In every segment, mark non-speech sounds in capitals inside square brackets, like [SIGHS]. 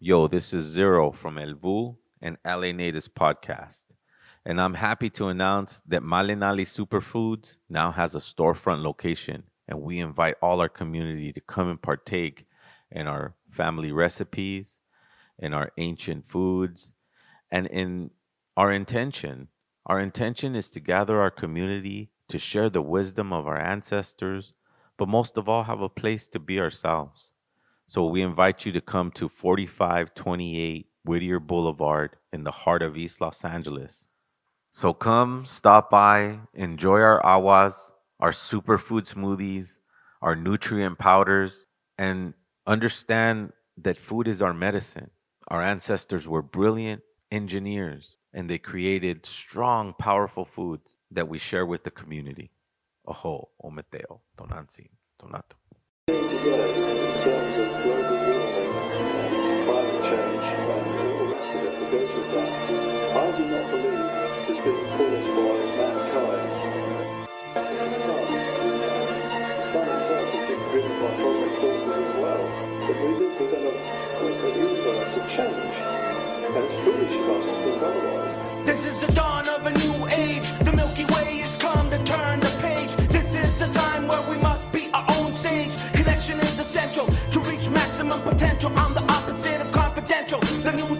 Yo, this is Zero from El Vu and LA Natives Podcast. And I'm happy to announce that Malinali Superfoods now has a storefront location. And we invite all our community to come and partake in our family recipes, in our ancient foods, and in our intention. Our intention is to gather our community to share the wisdom of our ancestors, but most of all, have a place to be ourselves. So we invite you to come to 4528 Whittier Boulevard in the heart of East Los Angeles. So come, stop by, enjoy our awas, our superfood smoothies, our nutrient powders, and understand that food is our medicine. Our ancestors were brilliant engineers and they created strong, powerful foods that we share with the community. Oho, ometeo, tonansi, tonato. Potential. I'm the opposite of confidential. The new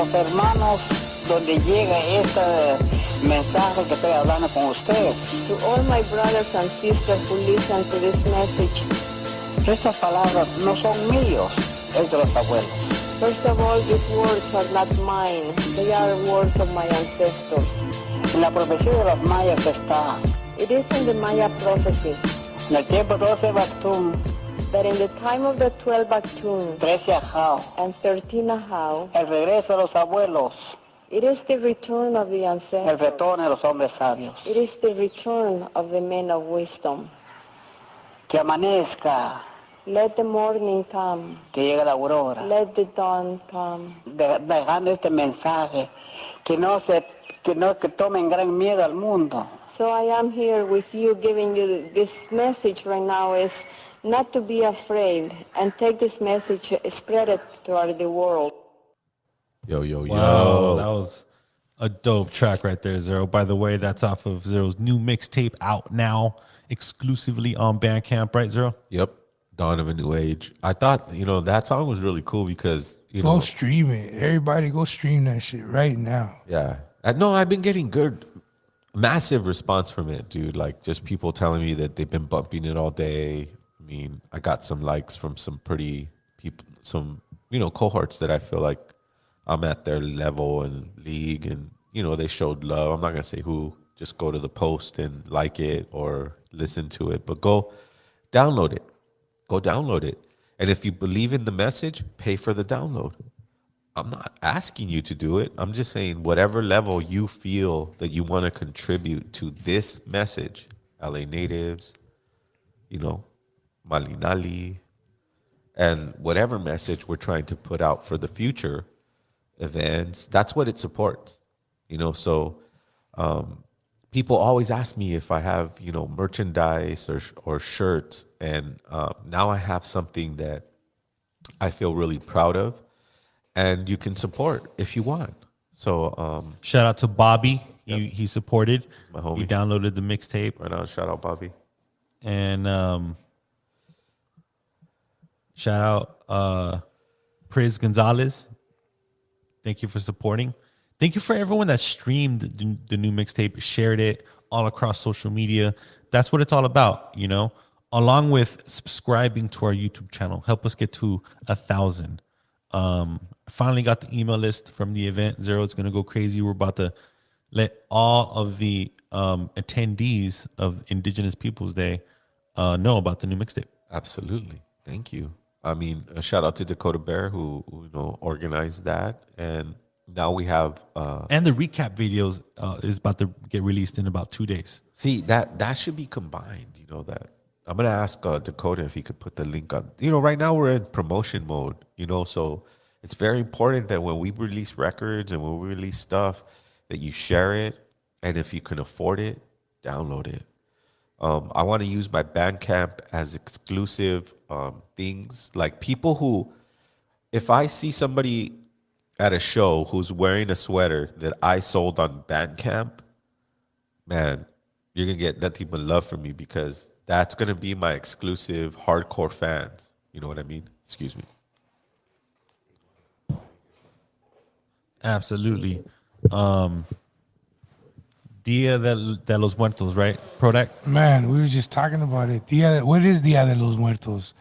los hermanos donde llega este mensaje que estoy hablando con ustedes. To all my brothers and sisters who listen to this message, Estas palabras no son míos, es de los abuelos. first of all, these words are not mine. They are words of my ancestors. En la profecía de los mayas está, It is in the Maya prophecy en el tiempo 12 Bactum, that in the time of the 12 Baktun 13 Ajao, and 13 Ahau, el regreso de los abuelos, it is the return of the el ancestors. retorno de los hombres sabios. It is the return of the men of wisdom. Que amanezca, Let the morning come. que llegue la aurora. Let the dawn come. De- dejando este mensaje, que no se, que no que tomen gran miedo al mundo. So I am here with you giving you this message right now is not to be afraid and take this message, spread it throughout the world. Yo, yo, yo. Wow, that was a dope track right there, Zero. By the way, that's off of Zero's new mixtape out now, exclusively on Bandcamp, right, Zero? Yep. Dawn of a New Age. I thought, you know, that song was really cool because, you Go know, Go stream it. Everybody go stream that shit right now. yeah. I, no, I've been getting good, massive response from it, dude. Like just people telling me that they've been bumping it all day. I mean, I got some likes from some pretty people, some, you know, cohorts that I feel like I'm at their level and league and, you know, they showed love. I'm not going to say who. Just go to the post and like it or listen to it, but go download it. Go download it. And if you believe in the message, pay for the download. I'm not asking you to do it. I'm just saying whatever level you feel that you want to contribute to this message, LA natives, you know, Malinali, and whatever message we're trying to put out for the future events, that's what it supports. You know, so um, people always ask me if I have, you know, merchandise or or shirts, and uh, now I have something that I feel really proud of, and you can support if you want. So, um, Shout out to Bobby. He, he supported. my homie. He downloaded the mixtape. right now, shout out Bobby. And um, shout out uh, Priz Gonzalez. Thank you for supporting. Thank you for everyone that streamed the, the new mixtape, shared it all across social media. That's what it's all about, you know. Along with subscribing to our YouTube channel, help us get to a thousand. Um, finally got the email list from the event. Zero, it's gonna go crazy. We're about to let all of the um, attendees of Indigenous Peoples Day uh, know about the new mixtape. Absolutely. Thank you. I mean, a shout out to Dakota Bear who, who you know organized that, and now we have. uh And the recap videos uh, is about to get released in about two days. See that that should be combined. You know that I'm gonna ask uh, Dakota if he could put the link on. You know, right now we're in promotion mode. You know, so it's very important that when we release records and when we release stuff, that you share it, and if you can afford it, download it. Um, I want to use my Bandcamp as exclusive um, things, like people who, if I see somebody at a show who's wearing a sweater that I sold on Bandcamp, man, you're gonna get nothing but love from me because that's gonna be my exclusive hardcore fans. You know what I mean? Excuse me. Absolutely. Um, Dia de, de los Muertos, right? Prodac? Man, we were just talking about it. Dia, what is Dia de los Muertos?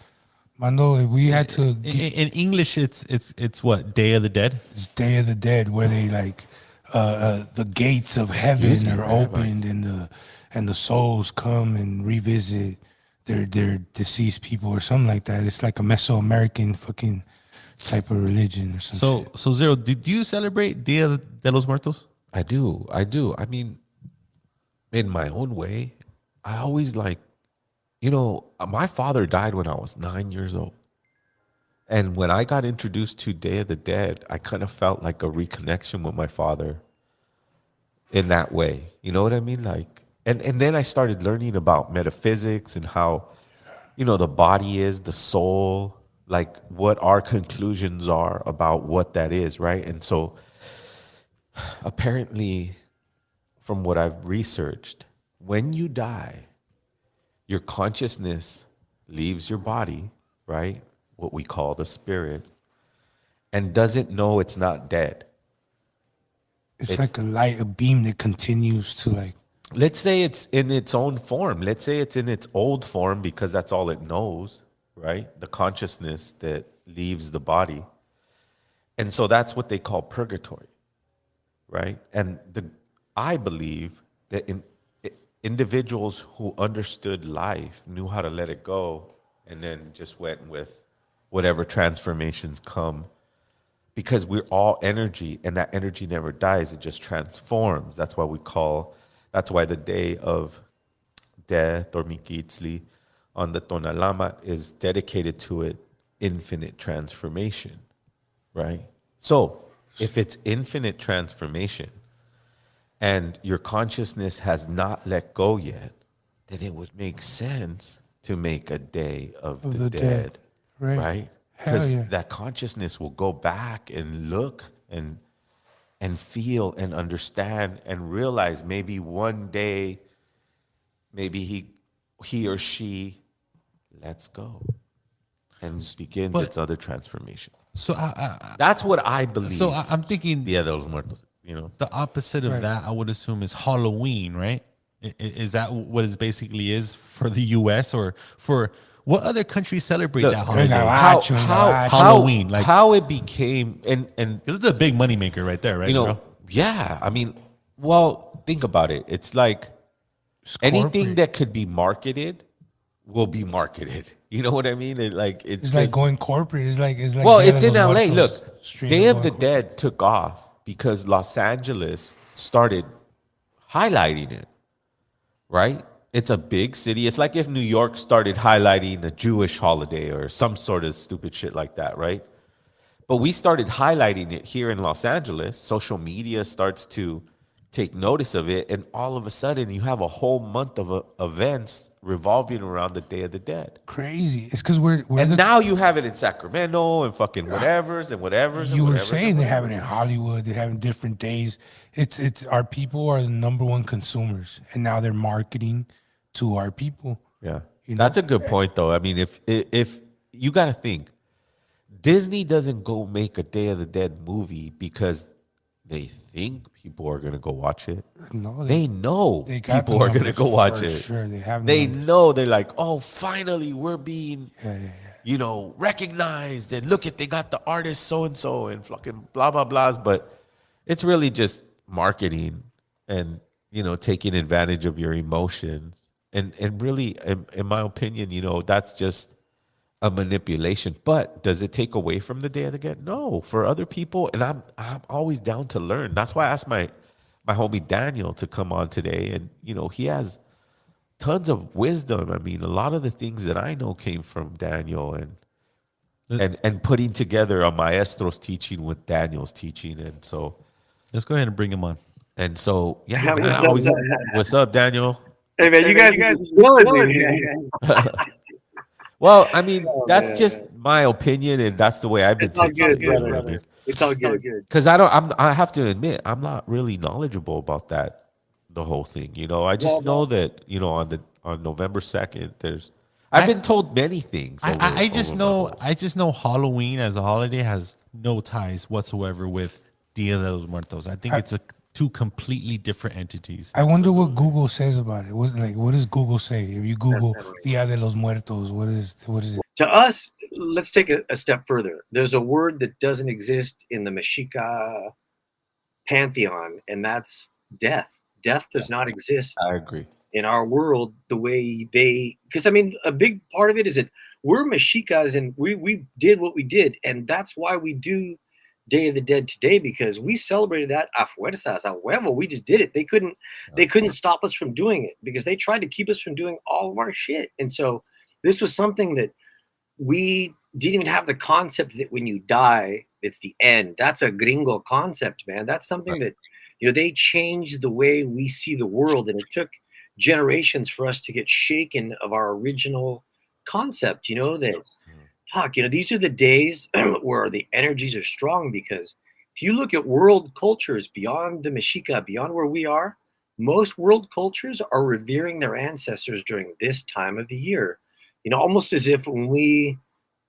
Mando, if we had to In, in English, it's it's it's what Day of the Dead. It's Day of the Dead, where they like uh, uh, the gates of heaven Excuse are Rabbi. opened and the and the souls come and revisit their their deceased people or something like that. It's like a Mesoamerican fucking type of religion or something. So shit. so zero. Did you celebrate Dia de los Muertos? I do. I do. I mean, in my own way, I always like, you know, uh, my father died when I was nine years old. And when I got introduced to Day of the Dead, I kind of felt like a reconnection with my father in that way. You know what I mean? Like, and, and then I started learning about metaphysics and how, you know, the body is, the soul, like what our conclusions are about what that is, right? And so, [SIGHS] apparently, from what I've researched, when you die, your consciousness leaves your body, right? What we call the spirit, and doesn't know it's not dead. it's, it's- like a light, a beam that continues to like. Let's say it's in its own form. Let's say it's in its old form because that's all it knows, right? The consciousness that leaves the body. And so that's what they call purgatory, right? And the I believe that in individuals who understood life knew how to let it go and then just went with whatever transformations come. Because we're all energy and that energy never dies it just transforms. That's why we call that's why the day of death or Miquiztli on the tonalamatl is dedicated to it infinite transformation right? So if it's infinite transformation and your consciousness has not let go yet then it would make sense to make a day of, Of the, the dead, dead. Right. right because yeah. that consciousness will go back and look and and feel and understand and realize maybe one day maybe he he or she lets go and begins But- its other transformation So I, I, that's what i believe so I, I'm thinking Dia de los Muertos, you know the opposite of that. I would assume is Halloween, right? I- i- Is that what it basically is for the U.S. or for what other countries celebrate Look, that holiday? How, how, how, Halloween, like- how it became and and This is a big moneymaker right there, right? you know bro? yeah i mean well think about it it's like anything that could be marketed will be marketed [LAUGHS] you know what i mean it, like it's, It's like going corporate. It's like it's like. well it's in la look straight day up of the going dead took off because los angeles started highlighting it right? It's a big city. It's like if new york started highlighting a jewish holiday or some sort of stupid shit like that right? But we started highlighting it here in Los Angeles. Social media starts to take notice of it, and all of a sudden, you have a whole month of uh, events revolving around the Day of the Dead. crazy. It's because we're we're And the, now you have it in Sacramento and fucking whatevers and whatevers. and you were whatevers saying and they have it in Hollywood. They have it different days. It's it's our people are the number one consumers, and now they're marketing to our people. Yeah, You know? that's a good point, though. I mean, if if, if you got to think, Disney doesn't go make a Day of the Dead movie because they think people are gonna go watch it. No, They know they people are gonna go watch it. Sure, they have. They numbers. know they're like, oh, finally we're being, Yeah, yeah, yeah. you know, recognized. And look at they got the artist so and so and fucking blah blah blahs. But it's really just marketing and you know taking advantage of your emotions and and really in, in my opinion you know that's just a manipulation but does it take away from the day of the dead no for other people and i'm i'm always down to learn that's why i asked my my homie daniel to come on today and you know he has tons of wisdom i mean a lot of the things that i know came from daniel and and and putting together a maestro's teaching with daniel's teaching and so Let's go ahead and bring him on. and so yeah, Yeah, man, what's I up, always- Daniel? what's up daniel Hey man, you guys, you guys killing me. [LAUGHS] [LAUGHS] Well, I mean, Oh, that's man. just my opinion, and that's the way I've been It's all taking good, it, brother. brother. It's all good. Because I don't, I'm, I have to admit, I'm not really knowledgeable about that, the whole thing. You know, I just Well, know that you know on the on November second, there's. I've I- been told many things. I, over- I, I just know I just know Halloween as a holiday has no ties whatsoever with Dia de los Muertos. I think I- it's a two completely different entities. I wonder what Google says about it. What's like what does Google say? If you Google Definitely. Dia de los Muertos, what is what is it? To us, let's take a, a step further. There's a word that doesn't exist in the Mexica pantheon, and that's death. Death does not exist I agree. in our world the way they because I mean a big part of it is that we're Mexicas and we we did what we did, and that's why we do Day of the Dead today because we celebrated that a fuerzas, a huevo. We just did it. They couldn't they couldn't stop us from doing it because they tried to keep us from doing all of our shit. And so this was something that we didn't even have the concept that when you die, it's the end. That's a gringo concept, man. That's something that you know they changed the way we see the world, and it took generations for us to get shaken of our original concept. You know that fuck. You know these are the days [CLEARS THROAT] where the energies are strong because if you look at world cultures beyond the Mexica, beyond where we are, most world cultures are revering their ancestors during this time of the year. You know, almost as if when we,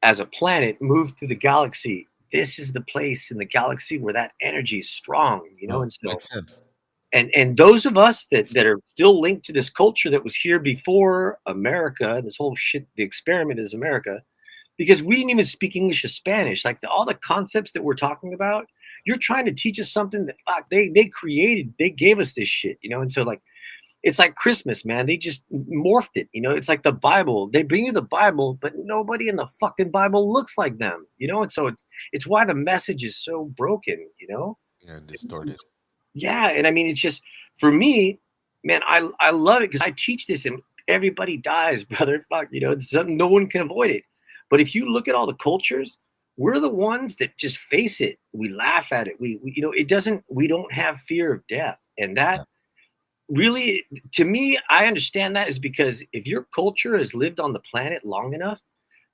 as a planet, move through the galaxy, this is the place in the galaxy where that energy is strong. You know, and so makes sense. and and those of us that that are still linked to this culture that was here before America, this whole shit, the experiment is America, because we didn't even speak English or Spanish. Like the, all the concepts that we're talking about, you're trying to teach us something that fuck they they created, they gave us this shit, you know. And so like, it's like Christmas, man. They just morphed it, you know. It's like the Bible. They bring you the Bible, but nobody in the fucking Bible looks like them, you know. And so it's it's why the message is so broken, you know Yeah, distorted. yeah and i mean it's just for me man i i love it because i teach this and everybody dies [LAUGHS] brother fuck you know no one can avoid it but if you look at all the cultures we're the ones that just face it. We laugh at it. We, we you know it doesn't we don't have fear of death. And that really to me i understand that is because if your culture has lived on the planet long enough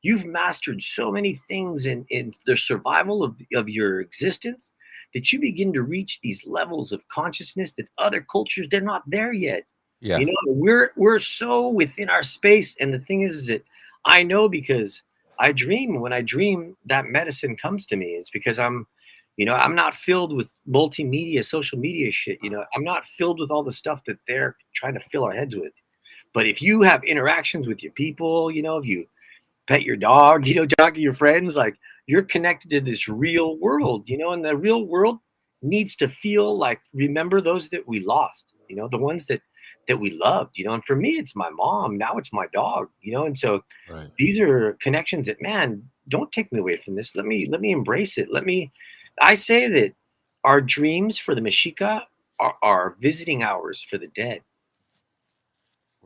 you've mastered so many things in in the survival of, of your existence that you begin to reach these levels of consciousness that other cultures they're not there yet. Yeah. you know we're we're so within our space. And the thing is, is that i know because i dream when i dream that medicine comes to me. It's because i'm you know i'm not filled with multimedia social media shit you know? I'm not filled with all the stuff that they're trying to fill our heads with. But if you have interactions with your people you know if you pet your dog [LAUGHS] you know talk to your friends like you're connected to this real world you know? And the real world needs to feel like remember those that we lost you know? The ones that that we loved you know and for me it's my mom now it's my dog you know and so Right. these are connections that man don't take me away from this. Let me let me embrace it. Let me i say that our dreams for the mexica are, are visiting hours for the dead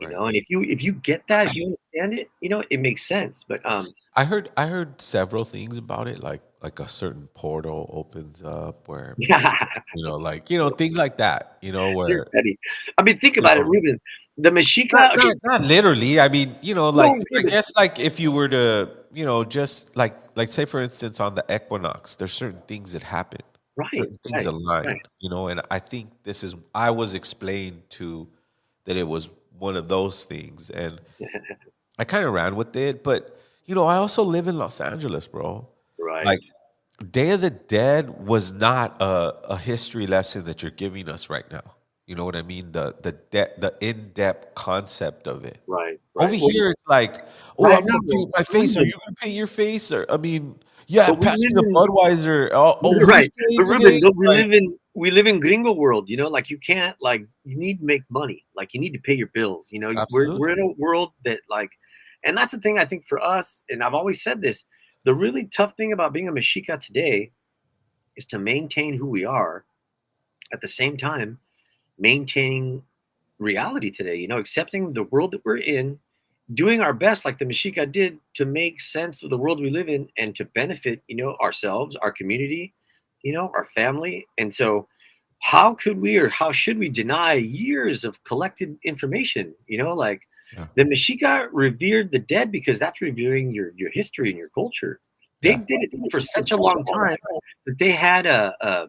you Right. know and if you if you get that if you understand it you know it makes sense but um I heard I heard several things about it, like like a certain portal opens up where [LAUGHS] you know, like you know, things like that. You know, where i mean think about it ruben the mexica not, not, not literally. I mean, you know, like I guess like if you were to, you know, just like like say for instance on the equinox, there's certain things that happen. right, certain things right, aligned, right. you know, and I think this is I was explained to that it was one of those things, and [LAUGHS] I kind of ran with it. But you know, I also live in Los Angeles, bro. right Like Day of the Dead was not a, a history lesson that you're giving us right now. You know what I mean? The the de- the in depth concept of it. right, right. Over Well, here, it's like, oh, Right I'm gonna paint my face. Are you gonna paint your face? Or I mean, yeah, pass me the Budweiser. Oh, [LAUGHS] right but ruben we live in we live in gringo world, you know, like you can't like you need to make money, like you need to pay your bills. You know, we're we're in a world that like, and that's the thing I think for us, and I've always said this: the really tough thing about being a Mexica today is to maintain who we are, at the same time maintaining reality today. You know, accepting the world that we're in, doing our best, like the Mexica did, to make sense of the world we live in and to benefit, you know, ourselves, our community, you know, our family. And so, how could we or how should we deny years of collected information? You know, like Yeah. the Mexica revered the dead because that's revering your your history and your culture. They Yeah. did it for such a long time that they had a, a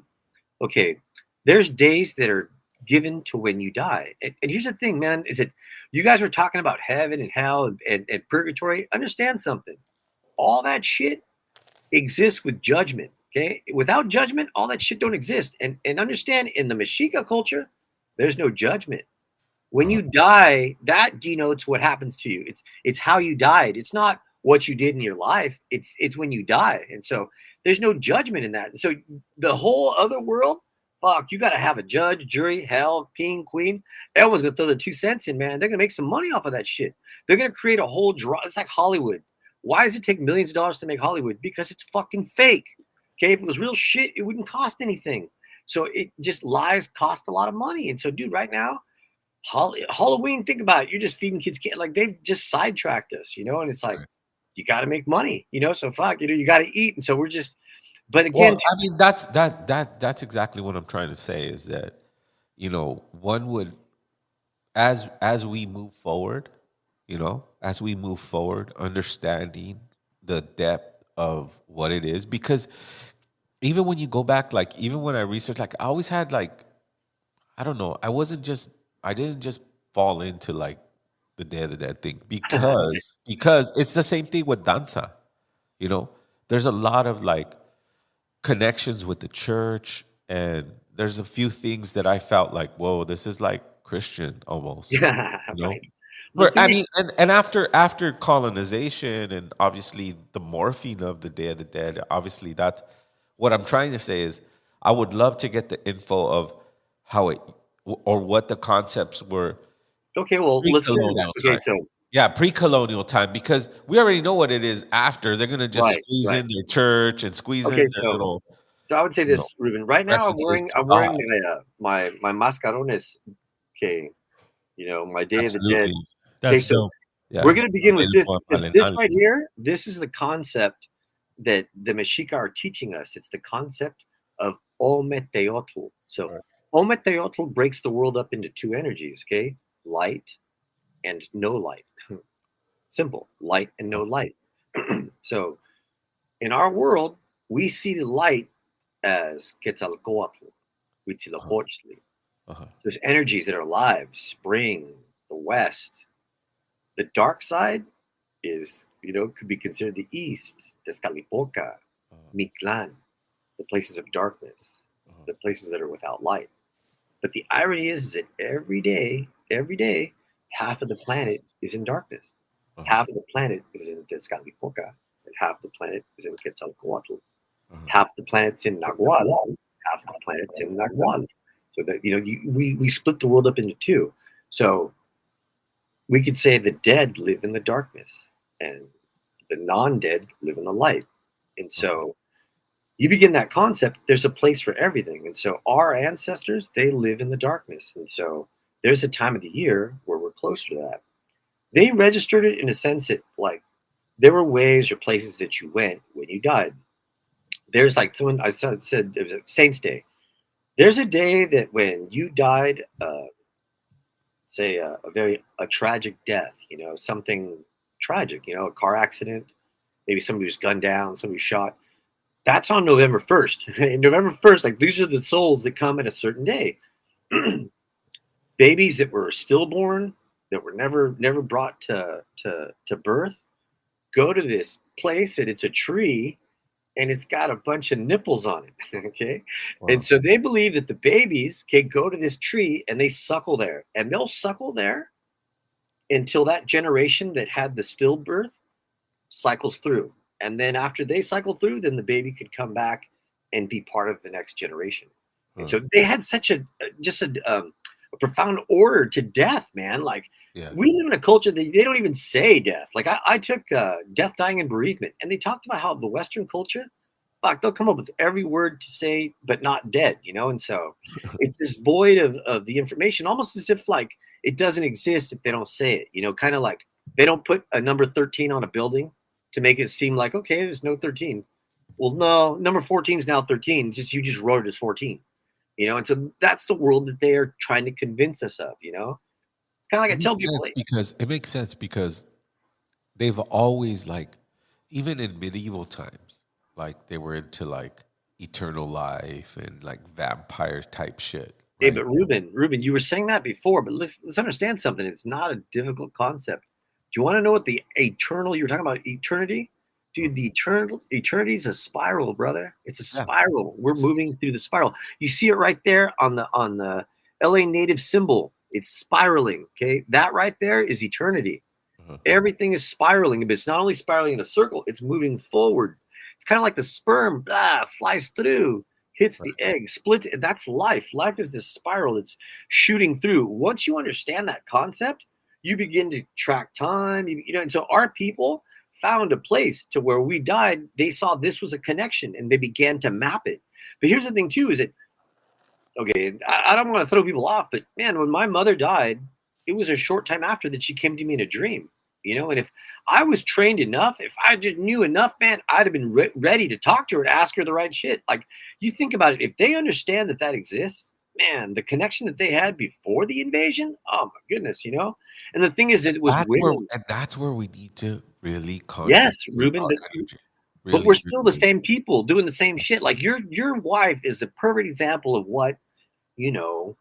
okay. There's days that are given to when you die. And, and here's the thing, man, is that you guys were talking about heaven and hell and, and, and purgatory. Understand something. All that shit exists with judgment. Okay. Without judgment, all that shit don't exist. And and understand in the Mexica culture, there's no judgment. When you uh-huh. die, that denotes what happens to you. It's it's how you died. It's not what you did in your life. It's it's when you die. And so there's no judgment in that. And so the whole other world, fuck, you got to have a judge, jury, hell, king, queen. Everyone's gonna throw their two cents in, man. They're gonna make some money off of that shit. They're gonna create a whole draw. It's like Hollywood. Why does it take millions of dollars to make Hollywood? Because it's fucking fake. Okay, if it was real shit, it wouldn't cost anything. So it just lies cost a lot of money. And so, dude, right now, Halloween, think about it. You're just feeding kids candy. Like they've just sidetracked us, you know. And it's like Right. you got to make money, you know. So fuck, you know, you got to eat. And so we're just. But again, Well, I mean, that's that that that's exactly what I'm trying to say is that you know one would as as we move forward, you know, as we move forward, understanding the depth of what it is because even when you go back, like even when I researched, like I always had like I don't know, I wasn't just I didn't just fall into like the Day of the Dead thing because [LAUGHS] because it's the same thing with danza, you know. There's a lot of like connections with the church and there's a few things that I felt like, whoa, this is like Christian almost. [LAUGHS] yeah, you know? right. The I mean, and, and after after colonization and obviously the morphine of the Day of the Dead, obviously that's what I'm trying to say is I would love to get the info of how it or what the concepts were. Okay, well, let's. Pre-colonial Okay, time. so Yeah, pre-colonial time because we already know what it is after. They're gonna just Right, squeeze right. in their church and squeeze Okay, in their so- little. So I would say this, know, Ruben. Right now, I'm wearing I'm wearing God. my uh, my my mascarones. Okay, you know my Day of the Dead. Absolutely. That's so- Yeah. We're gonna begin with this. This, this right here. This is the concept that the Mexica are teaching us. It's the concept of Ometeotl. So Right. Ometeotl breaks the world up into two energies. Okay, light and no light. [LAUGHS] Simple, light and no light. [CLEARS THROAT] so in our world, we see the light as Quetzalcoatl, Huitzilopochtli. Uh-huh. There's energies that are alive, spring, the west. The dark side is, you know, could be considered the east, Tezcatlipoca, Uh, Mictlan, the places of darkness, Uh-huh. the places that are without light. But the irony is, is that every day, every day, half of the planet is in darkness. Uh-huh. Half of the planet is in Tezcatlipoca, and half the planet is in Quetzalcoatl. Uh-huh. Half the planet's in Nagual, half the planet's in Nagual. So that you know, you, we we split the world up into two. So we could say the dead live in the darkness, and the non-dead live in the light. And so you begin that concept. There's a place for everything, and so our ancestors they live in the darkness, and so there's a time of the year where we're closer to that. They registered it in a sense that like there were ways or places that you went when you died. There's like someone I said it was a Saints Day. There's a day that when you died, uh, say a, a very a tragic death, you know, something tragic, you know, a car accident, maybe somebody was gunned down, somebody was shot. That's on November 1st. [LAUGHS] November 1st, like these are the souls that come at a certain day. [CLEARS THROAT] Babies that were stillborn, that were never never brought to to to birth, go to this place and it's a tree and it's got a bunch of nipples on it. [LAUGHS] okay. Wow. And so they believe that the babies can go to this tree and they suckle there, and they'll suckle there until that generation that had the stillbirth cycles through. And then after they cycle through, then the baby could come back and be part of the next generation. And so they had such a just a, um, a profound order to death, man. Like Yeah. we live in a culture that they don't even say death. Like I, I took uh, death, dying, and bereavement, and they talked about how the Western culture, fuck, they'll come up with every word to say, but not dead, you know. And so [LAUGHS] it's this void of of the information, almost as if like it doesn't exist if they don't say it, you know, kind of like they don't put a number thirteen on a building to make it seem like okay, there's no thirteen. Well, no, number 14 is now 13. Just you just wrote it as 14. You know, and so that's the world that they are trying to convince us of, you know? It's kind of like I tell people sense because it makes sense because they've always like even in medieval times like they were into like eternal life and like vampire type shit Hey, right? but Ruben, Ruben, you were saying that before, but let's let's understand something. It's not a difficult concept. Do you want to know what the eternal you were talking about eternity? Dude, the eternal eternity is a spiral, brother. It's a Yeah. spiral. We're moving through the spiral. You see it right there on the on the LA native symbol. It's spiraling. Okay. That right there is eternity. Mhm. Everything is spiraling, but it's not only spiraling in a circle, it's moving forward. It's kind of like the sperm ah, flies through, hits the egg, splits. and That's life. Life is this spiral that's shooting through. Once you understand that concept, you begin to track time. You, you know, and so our people found a place to where we died. They saw this was a connection and they began to map it. But here's the thing, too, is that okay, I, I don't want to throw people off, but man, when my mother died, it was a short time after that she came to me in a dream. You know, and if I was trained enough, if I just knew enough, man, I'd have been re- ready to talk to her and ask her the right shit. Like, you think about it, if they understand that that exists, man, the connection that they had before the invasion, oh my goodness, you know. And the thing is, it was that's where, women, that's where we need to really Yes, Ruben, but- energy. but we're still the same people doing the same shit. Like your your wife is a perfect example of what you know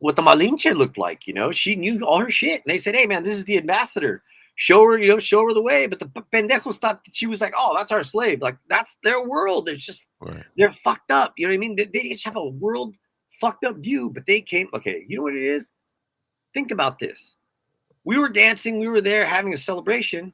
what the Malinche looked like. You know, she knew all her shit, and they said, "Hey, man, this is the ambassador. Show her, you know, show her the way." But the pendejos thought she was like, "Oh, that's our slave." Like that's their world. It's just Right. they're fucked up. You know what I mean? They, they just have a world fucked up view. But they came. Okay, you know what it is? Think about this. We were dancing. We were there having a celebration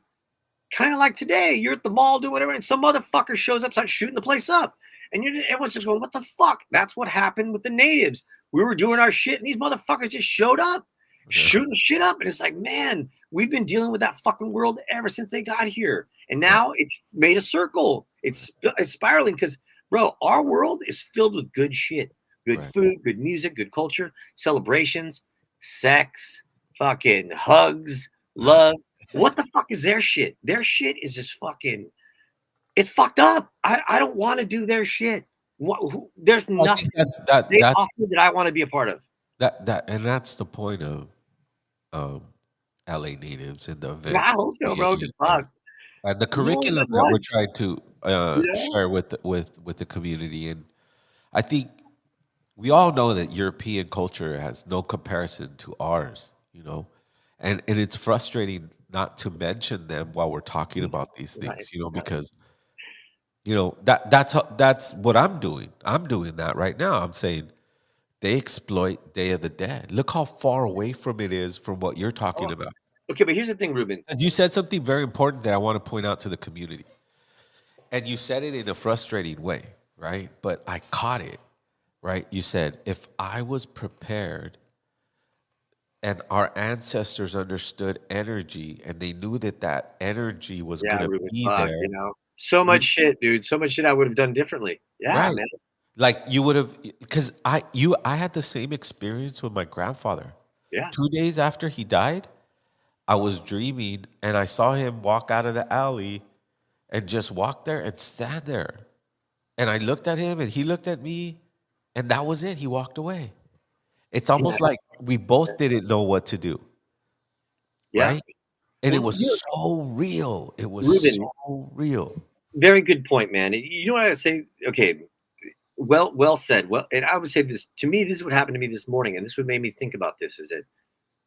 kind of like today, you're at the mall doing whatever, and some motherfucker shows up, starts shooting the place up, and you're everyone's just going, "What the fuck?" That's what happened with the natives. We were doing our shit, and these motherfuckers just showed up, uh-huh. shooting shit up, and it's like, man, we've been dealing with that fucking world ever since they got here, and now it's made a circle. It's it's spiraling because, bro, our world is filled with good shit, good Right. food, good music, good culture, celebrations, sex, fucking hugs, love. What the fuck is their shit? Their shit is just fucking. It's fucked up. I, I don't want to do their shit. What, who, there's I nothing that's that they that's that I want to be a part of. that that and that's the point of um LA natives in the events. Yeah, I hope so, bro. Just fuck. and the curriculum like that we're trying to uh, Yeah. share with the, with with the community, and I think we all know that European culture has no comparison to ours, you know, and and it's frustrating not to mention them while we're talking about these things, Right, you know, because you know that that's how, that's what I'm doing. I'm doing that right now. I'm saying they exploit Day of the Dead. Look how far away from it is from what you're talking Oh. about. Okay, but here's the thing, Ruben. Because you said something very important that I want to point out to the community. And you said it in a frustrating way, right? But I caught it, right? You said, if I was prepared and our ancestors understood energy and they knew that that energy was Yeah, going to be there, you know, so mm-hmm. much shit, dude. So much shit I would have done differently. Yeah, Right. man. like you would have, because I, you, I had the same experience with my grandfather. Yeah. Two days after he died, I was dreaming and I saw him walk out of the alley and just walk there and stand there. And I looked at him and he looked at me and that was it. He walked away. It's almost like we both didn't know what to do. Yeah. Right? And it was so real. It was Ruben, so real. very good point, man. You know what I say? Okay, well, well said. Well, and I would say this to me. This is what happened to me this morning, and this would make me think about this. Is that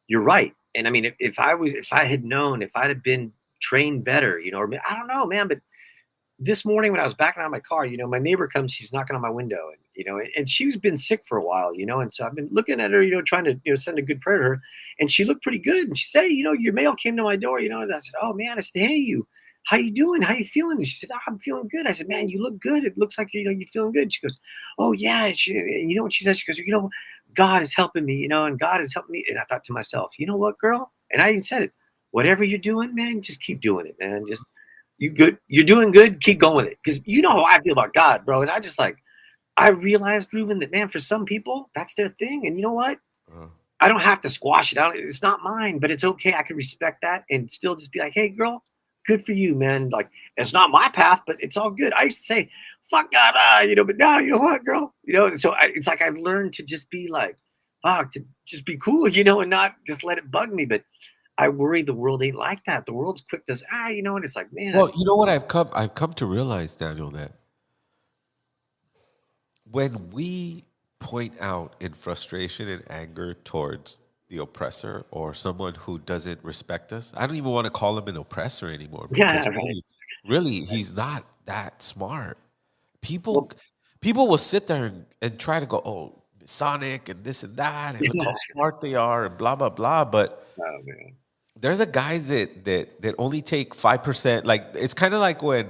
you're right? And I mean, if, if I was, if I had known, if I'd have been trained better, you know, or I don't know, man. But this morning when I was backing out of my car, you know, my neighbor comes, she's knocking on my window, and you know, and, she's been sick for a while, you know, and so I've been looking at her, you know, trying to you know send a good prayer to her, and she looked pretty good, and she said, "Hey, you know, your mail came to my door, you know, and I said, oh man, I said, hey, you. how you doing? How you feeling? And she said, "Oh, I'm feeling good. I said, man, you look good. It looks like you know you're feeling good. She goes, oh yeah. And she, and you know what she said? She goes, you know, God is helping me, you know, and God is helping me. And I thought to myself, you know what, girl? And I even said it. Whatever you're doing, man, just keep doing it, man. Just you good. You're doing good. Keep going with it. Because you know how I feel about God, bro. And I just like, I realized, Ruben, that man, for some people, that's their thing. And you know what? Uh-huh. I don't have to squash it out. It's not mine, but it's okay. I can respect that and still just be like, hey, girl, good for you, man. Like, it's not my path, but it's all good. I used to say, fuck God, ah, you know, but now, you know what, girl? You know, so I, it's like I've learned to just be like, fuck, to just be cool, [LAUGHS] you know, and not just let it bug me. But I worry the world ain't like that. The world's quick to, say, ah, you know, and it's like, man, Well, you know what I've come I've come to realize, Daniel, that when we point out in frustration and anger towards the oppressor or someone who doesn't respect us, I don't even want to call him an oppressor anymore. [LAUGHS] Yeah, right. really, really, he's not that smart. People people will sit there and, and try to go, oh, Sonic and this and that, and look how [LAUGHS] smart they are, and blah blah blah. But oh. They're the guys that that that only take five percent. Like it's kind of like when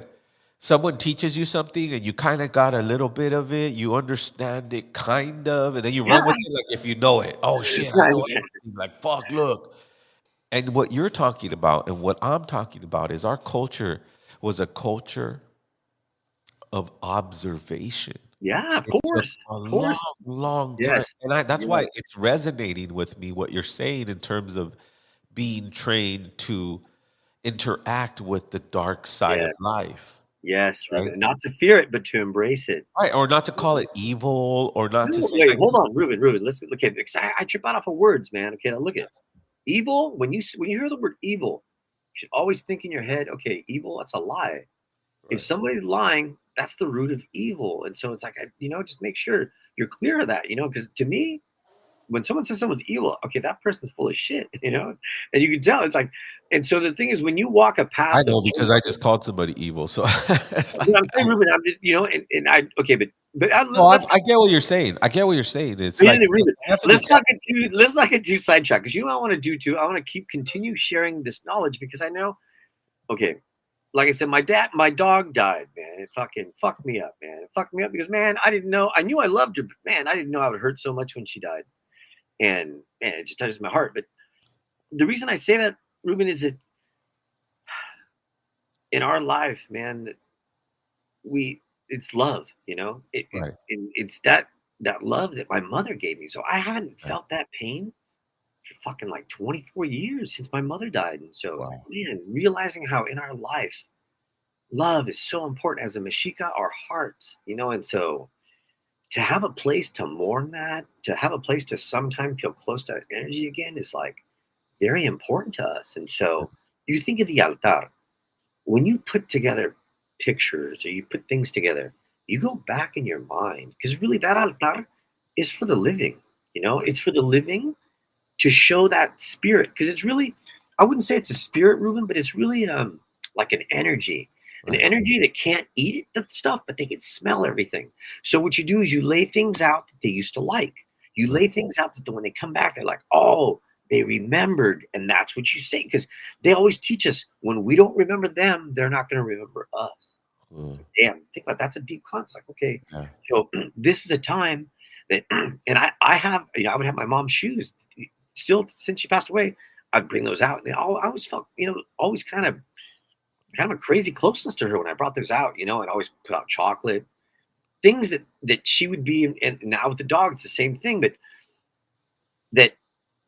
someone teaches you something and you kind of got a little bit of it, you understand it kind of, and then you run with it like if you know it. Oh shit, I know yeah. Like fuck, look. And what you're talking about and what I'm talking about is our culture was a culture of observation. Yeah, of course. a Of long, course. long time. Yes. And I, that's You're why it's resonating with me what you're saying in terms of being trained to interact with the dark side Yeah. of life. Yes, Right. Not to fear it, but to embrace it. Right. Or not to call it evil or not to No, wait, hold on, Ruben, Ruben. Let's look at because I, I trip out off of words, man. Okay, now look at evil. When you when you hear the word evil, you should always think in your head, okay, evil, that's a lie. If somebody's lying, that's the root of evil. And so it's like, I, you know, just make sure you're clear of that, you know, because to me, when someone says someone's evil, okay, that person's full of shit, [LAUGHS] you know, and you can tell it's like, and so the thing is, when you walk a path, I know because I just called somebody evil. So [LAUGHS] it's like, You know I'm saying, Ruben, I'm just, you know, and, and I, okay, but, but I, no, I, I get what you're saying. I get what you're saying. It's like Ruben, you have to be let's not get too let's not get too sidetracked because you know what I want to do too. I want to keep continue sharing this knowledge because I know, okay, like I said, my dad, my dog died, man. It fucking fucked me up, man. It fucked me up because man, I didn't know. I knew I loved her, but man, I didn't know I would hurt so much when she died, and man, it just touches my heart. But the reason I say that, Ruben, is that [SIGHS] in our life, man, we it's love, you know. It, it- Right. and it's that that love that my mother gave me. So I haven't Right. felt that pain for fucking like 24 years since my mother died. And so, like, man, realizing how in our life, love is so important as a Mexica, our hearts, you know, and so to have a place to mourn that, to have a place to sometime feel close to energy again is like very important to us. And so you think of the altar, when you put together pictures or you put things together, you go back in your mind because really that altar is for the living, you know, it's for the living to show that spirit because it's really, I wouldn't say it's a spirit, Ruben, but it's really um like an energy, an energy that can't eat it that stuff, but they can smell everything. So what you do is you lay things out that they used to like. You lay things out that when they come back, they're like, oh, they remembered, and that's what you say because they always teach us when we don't remember them, they're not going to remember us. Mm, Damn, think about that's a deep concept. Okay, Yeah. so [CLEARS THROAT] this is a time that, [CLEARS THROAT] and I, I have, you know, I would have my mom's shoes still since she passed away. I'd bring those out, and I always felt, you know, always kind of, kind of a crazy closeness to her when I brought those out. You know, I'd always put out chocolate, things that that she would be, and now with the dog, it's the same thing, but that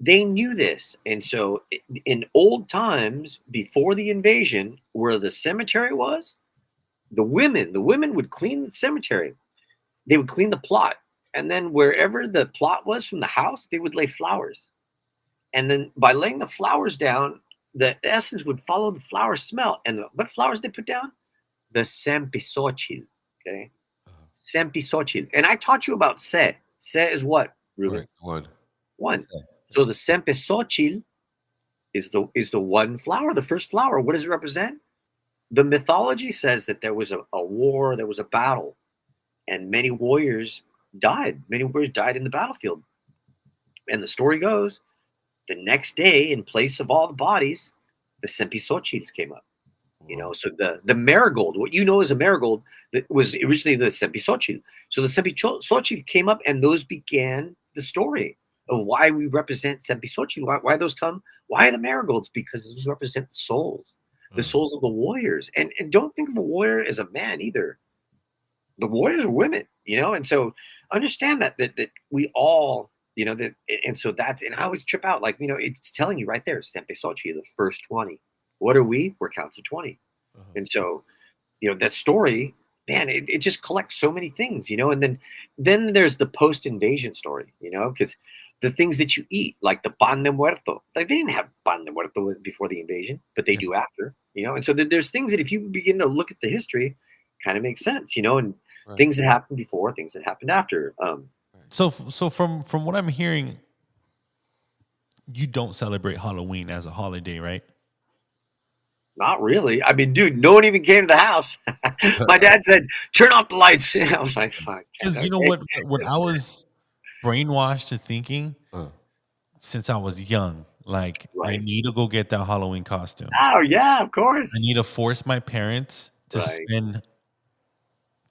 they knew this. And so in old times, before the invasion, where the cemetery was, the women, the women would clean the cemetery. They would clean the plot. And then wherever the plot was from the house, they would lay flowers. And then by laying the flowers down, the essence would follow the flower smell. And the, what flowers they put down? The cempasúchil. Okay. Uh-huh. Cempasúchil. And I taught you about se. Se is what, Ruben? right. One. One. Se. So the cempasúchil is the is the one flower, the first flower. What does it represent? The mythology says that there was a, a war, there was a battle, and many warriors died. Many warriors died in the battlefield. And the story goes, the next day, in place of all the bodies, the cempasúchils came up. You know, so the the marigold, what you know as a marigold, that was originally the Sempisochi. So the Sempisochi came up, and those began the story of why we represent Sempisochi. Why, why those come? Why the marigolds? Because those represent the souls, the Mm. souls of the warriors. And and don't think of a warrior as a man either. The warriors are women, you know, and so understand that that that we all, you know, that and so that's and I always trip out like you know it's telling you right there, Cempasúchil, the first twenty. What are we? We're counts of 20 Uh-huh. and so you know that story man it, it just collects so many things you know and then then there's the post invasion story you know because the things that you eat like the pan de muerto like they didn't have pan de muerto before the invasion but they do after you know and so there- there's things that if you begin to look at the history kind of makes sense you know and Right. things that happened before things that happened after um So so from from what I'm hearing, you don't celebrate Halloween as a holiday, right? not really i mean dude no one even came to the house [LAUGHS] my dad said turn off the lights [LAUGHS] i was like fuck [LAUGHS] Because you know okay. what? When I was brainwashed to thinking Uh. since I was young, like I need to go get that Halloween costume. oh yeah of course I need to force my parents to Right. spend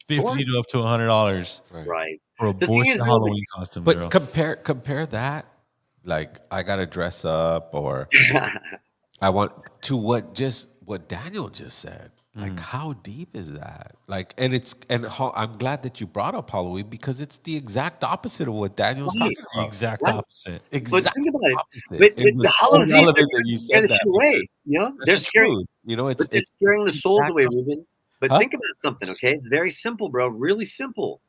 fifty to up to hundred dollars right for a The bullshit is, though, Halloween costume. But girl. compare compare that, like I gotta dress up, or [LAUGHS] I want to what just what Daniel just said. Like, mm. how deep is that? Like, and it's and ho- I'm glad that you brought up Halloween because it's the exact opposite of what Daniel's Right. talking It's the exact Right. opposite. but think about it opposite. but, It but the was so Halloween, relevant they're that you said the that. shit away. You know, That's they're the scaring, truth. You know, it's but they're it's scaring the soul exact away, opposite. Ruben. But Huh? think about something, okay? It's very simple, bro. Really simple.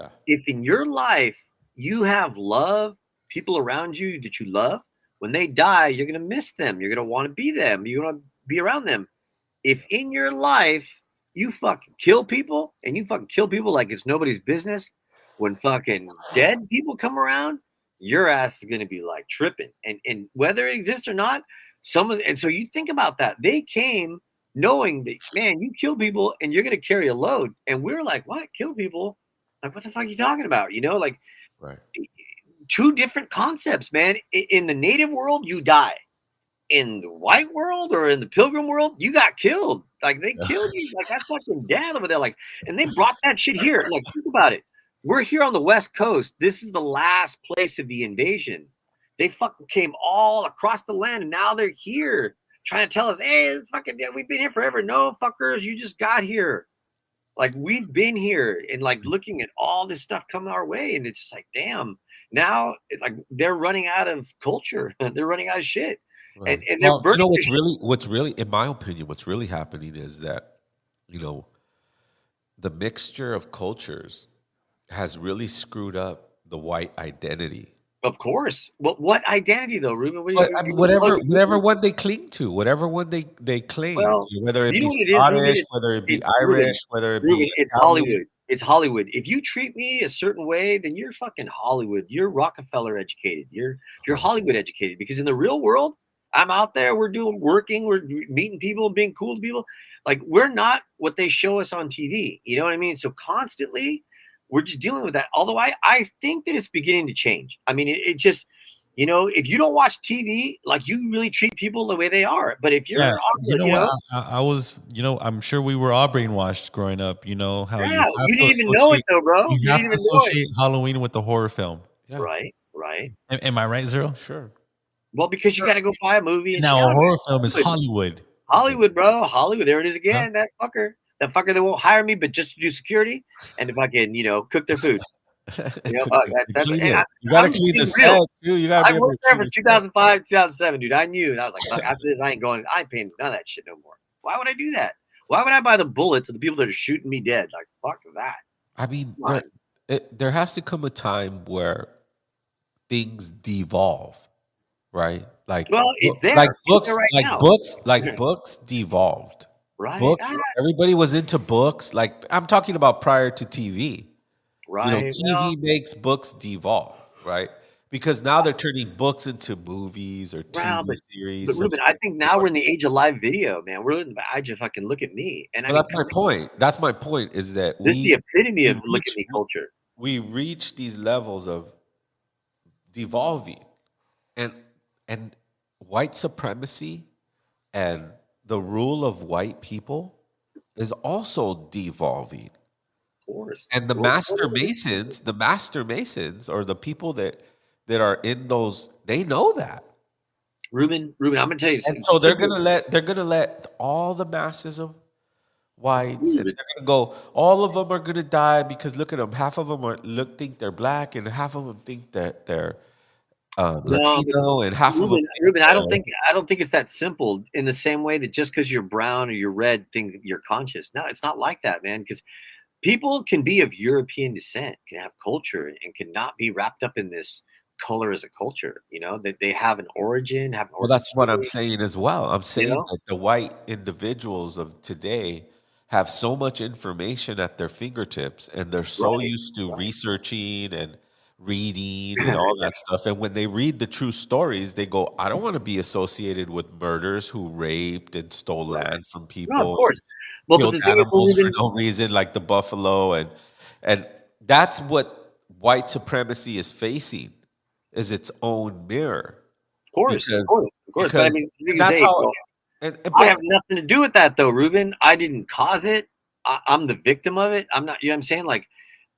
Yeah. If in your life you have love, people around you that you love, when they die, you're gonna miss them. You're gonna want to be them. You're gonna be around them. If in your life you fucking kill people and you fucking kill people like it's nobody's business, when fucking dead people come around, your ass is gonna be like tripping. And and whether it exists or not, someone and so you think about that. They came knowing that man, you kill people and you're gonna carry a load. And we're like, what? Kill people? Like, what the fuck are you talking about? You know, like Right. two different concepts, man. In the native world, you die. In the white world or in the pilgrim world, you got killed. Like they [LAUGHS] killed you. Like that's fucking dad over there. Like, and they brought that shit here. Like, think about it. We're here on the west coast. This is the last place of the invasion. They fucking came all across the land, and now they're here trying to tell us, "Hey, it's fucking yeah, we've been here forever." No, fuckers, you just got here. Like we've been here and like mm-hmm. looking at all this stuff coming our way, and it's just like, damn. Now, like they're running out of culture. [LAUGHS] they're running out of shit. Right. and they're well, you know what's really what's really in my opinion what's really happening is that you know the mixture of cultures has really screwed up the white identity Of course. Well, what identity though, Ruben? What do But, you- I mean, whatever what- whatever one they cling to whatever what they they claim Well, whether it be know what it is, Ruben? scottish It's- whether it be it's Ruben. irish whether it Ruben, be it's Italian. Hollywood. It's Hollywood. If you treat me a certain way, then you're fucking Hollywood. You're Rockefeller educated. You're you're Hollywood educated. Because in the real world, I'm out there. We're doing working. We're meeting people, and being cool to people. Like we're not what they show us on TV. You know what I mean? So constantly, we're just dealing with that. Although I I think that it's beginning to change. I mean, it, it just. You know, if you don't watch TV, like you really treat people the way they are. But if you're, Yeah, on- you know you what? know, I, I- I was, you know, I'm sure we were all brainwashed growing up. You know how yeah, you, have you didn't even know it though, bro. You, You have didn't to even know it. associate Halloween with the horror film. Yeah. Right, right. Am, am I right, Zero? sure Well, because you got to go buy a movie. And Now a horror film is Hollywood. Hollywood. Hollywood, bro. Hollywood. There it is again. That fucker. That fucker that won't hire me, but just to do security and to fucking, you know, cook their food. [LAUGHS] You know, uh, that, that's, Clean and it. I, you gotta I'm clean the real. too you gotta I worked there for 2005, 2007, dude. I knew. And I was like, fuck, after this, I ain't going, I ain't paying none of that shit no more. Why would I do that? Why would I buy the bullets of the people that are shooting me dead? Like, fuck that. i mean there, it, there has to come a time where things devolve right like Well, it's there. like books there right like now. books like Yeah. books devolved Right. books Ah, everybody was into books like i'm talking about prior to tv right. you know tv makes books devolve right because now they're turning books into movies or tv but- series But Ruben, I think now we're in the age of live video, man. We're in the age of fucking look at me. And I well, mean, that's my point that's my point is that this is the epitome of we look at me culture. we reach these levels of devolving and and white supremacy and the rule of white people is also devolving. Of course. And the master masons, the master masons, or the people that that are in those, they know that. Ruben, Ruben, I'm gonna tell you And so they're gonna let they're gonna let all the masses of whites and they're gonna go all of them are gonna die because look at them half of them are look think they're black and half of them think that they're No, Latino and half of them Ruben, Ruben, I don't uh, think I don't think it's that simple. In the same way that just because you're brown or you're red, think you're conscious. No, it's not like that, man. Because people can be of European descent, can have culture, and cannot be wrapped up in this color as a culture. You know that they have an origin, have an Well, that's what I'm saying as well. I'm saying know? that the white individuals of today have so much information at their fingertips and they're so Right, used to right. researching and reading and [LAUGHS] all that stuff. And when they read the true stories, they go, I don't want to be associated with murderers who raped and stole land from people. No, of course. Well, killed animals for no reason, like the buffalo, and and that's what white supremacy is facing, is its own mirror. of course, because- of course, of course. But I mean, the thing is, that's hey, how- And, and- I have nothing to do with that though, Ruben. I didn't cause it. I, I'm the victim of it. I'm not, you know what I'm saying? Like,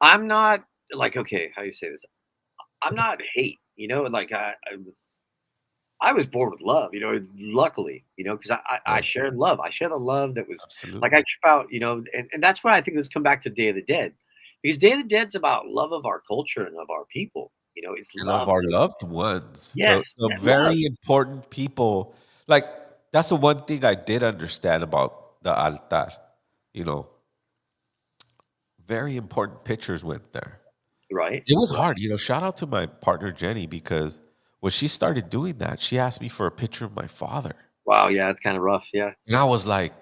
I'm not like, okay, how you say this? I'm not hate, you know, like I, I, was- I was born with love, you know, luckily, you know, because I, I, I shared love. I share the love that was absolutely. like I trip out, you know, and, and that's why I think let's come back to Day of the Dead. Because Day of the Dead's about love of our culture and of our people. You know, it's love. of our loved ones. the- Yes, the, and very love. important people. Like that's the one thing I did understand about the altar. You know, very important pictures went there. Right? It was hard, you know. Shout out to my partner Jenny because when she started doing that, she asked me for a picture of my father, Wow, yeah, it's kind of rough. Yeah. and I was like,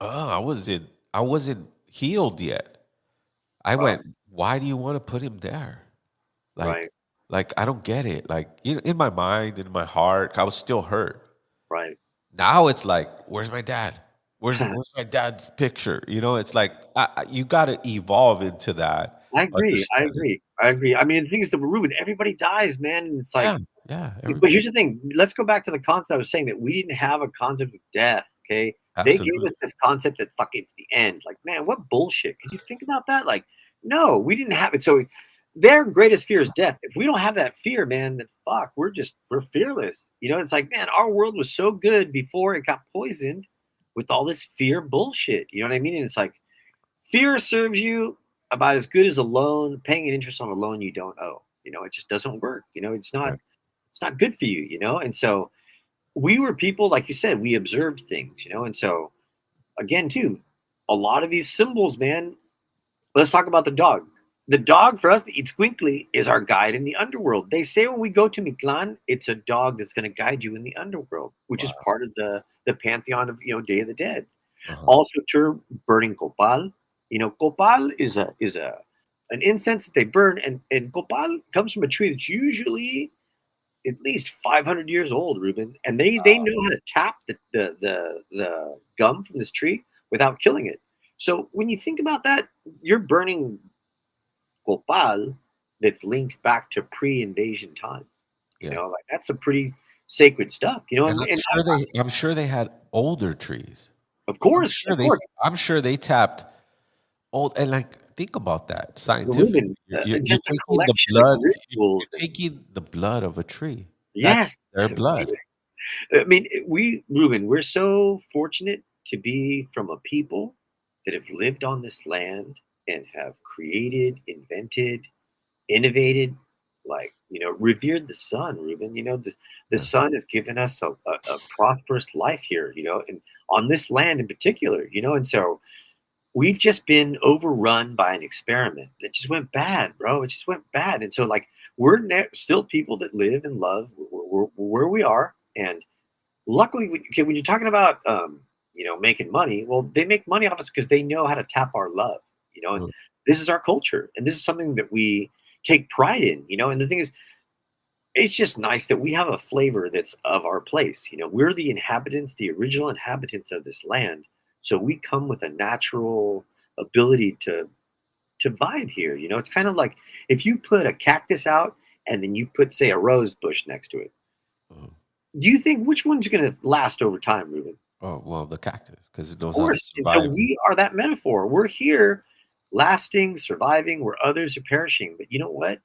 "Oh, I wasn't, I wasn't healed yet." I Wow. went, "Why do you want to put him there?" Like, right, like I don't get it. Like you know, in my mind, in my heart, I was still hurt. right. Now it's like, where's my dad? Where's [LAUGHS] where's my dad's picture? You know, it's like I, I- you got to evolve into that. I agree. I agree. I agree. I mean, the thing is, the Ruben, everybody dies, man. And it's like, yeah, yeah. but here's the thing. Let's go back to the concept I was saying that we didn't have a concept of death. Okay. They gave us this concept that fuck it's the end. Like, man, what bullshit. Could you think about that? Like, no, we didn't have it. So their greatest fear is death. If we don't have that fear, man, then fuck, we're just we're fearless. You know, it's like, man, our world was so good before it got poisoned with all this fear bullshit. You know what I mean? And it's like fear serves you about as good as a loan, paying an interest on a loan you don't owe. You know, it just doesn't work. You know, it's not Right. it's not good for you, you know? And so we were people, like you said, we observed things, you know, and so again, too, a lot of these symbols, man. Let's talk about the dog. The dog for us, the Itzcuintli, is our guide in the underworld. They say when we go to Mictlan, it's a dog that's going to guide you in the underworld, which is part of the the pantheon of you know Day of the Dead. Uh-huh. Also, to burning copal. You know, copal is a is a an incense that they burn, and and copal comes from a tree that's usually at least 500 years old, Ruben. And they they know how to tap the the the, the gum from this tree without killing it. So when you think about that, you're burning copal that's linked back to pre-invasion times. You Yeah. know, like that's a pretty sacred stuff. You know, And and, I'm and sure they, I'm sure they had older trees. of I'm course, sure of they, course. I'm sure they tapped old and like think about that scientifically. You're, you're, just you're taking the blood. You're, taking the blood of a tree. Yes, their blood. I mean, we, Ruben, we're so fortunate to be from a people that have lived on this land and have created, invented, innovated, like, you know, revered the sun, Ruben. You know, the, the sun has given us a, a, a prosperous life here, you know, and on this land in particular, you know, and so we've just been overrun by an experiment that just went bad, bro. It just went bad. And so, like, we're ne- still people that live and love where, where, where we are. And luckily, when, okay, when you're talking about, um, you know, making money, well, they make money off us because they know how to tap our love, you know, and Mm. this is our culture. And this is something that we take pride in, you know. And the thing is, it's just nice that we have a flavor that's of our place. You know, we're the inhabitants, the original inhabitants of this land. So we come with a natural ability to to vibe here. You know, it's kind of like if you put a cactus out and then you put, say, a rose bush next to it. Mhm. Do you think which one's going to last over time, Ruben? Oh well, the cactus because it knows Of how to course. And so we are that metaphor. We're here lasting, surviving, where others are perishing. But you know what?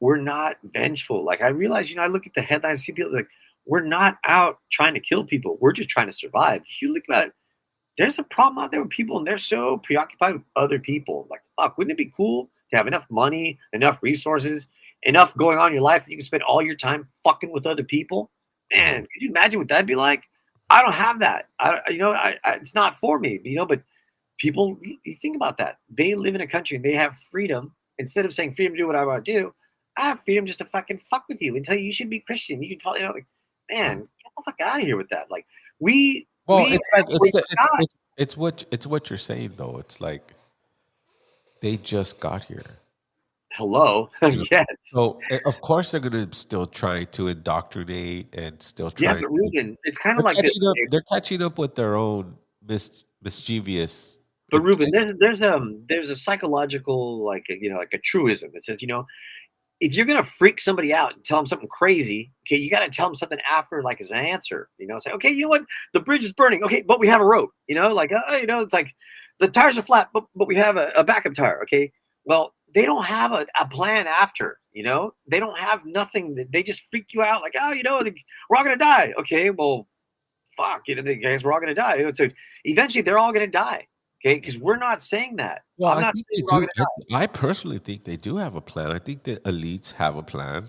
We're not vengeful. Like I realize, you know, I look at the headlines, see people like, we're not out trying to kill people. We're just trying to survive. If you look at it, there's a problem out there with people and they're so preoccupied with other people. Like, fuck, wouldn't it be cool to have enough money, enough resources, enough going on in your life that you can spend all your time fucking with other people? Man, could you imagine what that'd be like? I don't have that. I, you know, I, I, it's not for me. You know, but people, you think about that. They live in a country and they have freedom. Instead of saying freedom to do what I want to do, I have freedom just to fucking fuck with you and tell you you should be Christian. You can follow, you know, like, man, get the fuck out of here with that. Like, we, Well, we it's like it's, the, it's, it's it's what it's what you're saying though. It's like they just got here. hello, [LAUGHS] yes. So eh, of course they're gonna still try to indoctrinate and still try. yeah, but to, Ruben, it's kind of like catching up. They're catching up with their own mis, mischievous. But Ruben, there's there's um there's a psychological like you know like a truism that says you know if you're gonna freak somebody out and tell them something crazy, okay, you got to tell them something after like as an answer. You know, say okay, you know what, the bridge is burning. Okay, but we have a rope. You know, like uh, you know, it's like the tires are flat, but but we have a, a backup tire. Okay, well they don't have a, a plan after. You know, they don't have nothing. that- They just freak you out like oh you know we're all gonna die. Okay, well fuck, you know, the guys we're all gonna die. You know, so eventually they're all gonna die. Okay, because we're not saying that. Well, I'm I think saying they do. I, I personally think they do have a plan. I think the elites have a plan.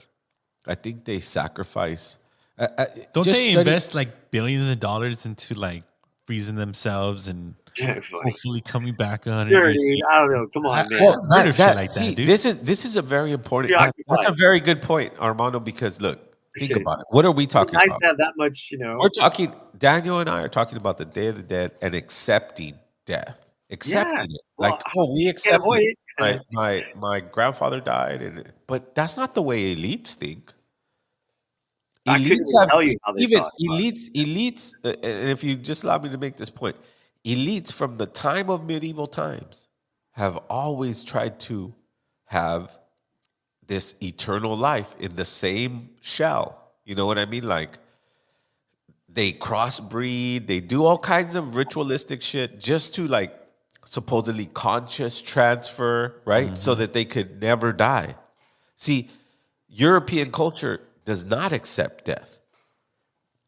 I think they sacrifice. I, I, Don't they study- invest like billions of dollars into like freezing themselves and [LAUGHS] Yeah, hopefully coming back on? sure, dude. I don't know. Come on, man. Well, that- that- like that, see, dude. This is this is a very important. that- that's a very good point, Armando. Because look, think [LAUGHS] about it. What are we talking nice about? to have that much, you know. We're talking. Daniel and I are talking about the Day of the Dead and accepting death, accepting it. well, Like, oh, we accept it. it. My my my grandfather died, and but that's not the way elites think. I Elites have tell you how they even elites elites uh, and if you just allow me to make this point elites from the time of medieval times have always tried to have this eternal life in the same shell you know what i mean like they crossbreed they do all kinds of ritualistic shit just to like supposedly conscious transfer right? So mm-hmm. that they could never die. See european culture does not accept death.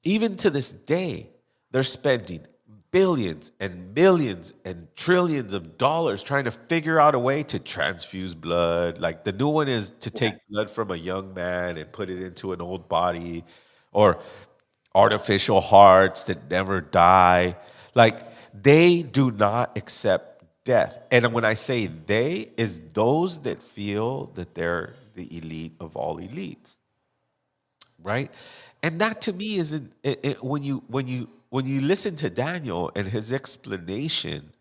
Even to this day, they're spending billions and millions and trillions of dollars trying to figure out a way to transfuse blood. Like the new one is to take blood from a young man and put it into an old body, or artificial hearts that never die. Like they do not accept death. And when I say they, is those that feel that they're the elite of all elites right and that to me is an, it, it, when you when you when you listen to daniel and his explanation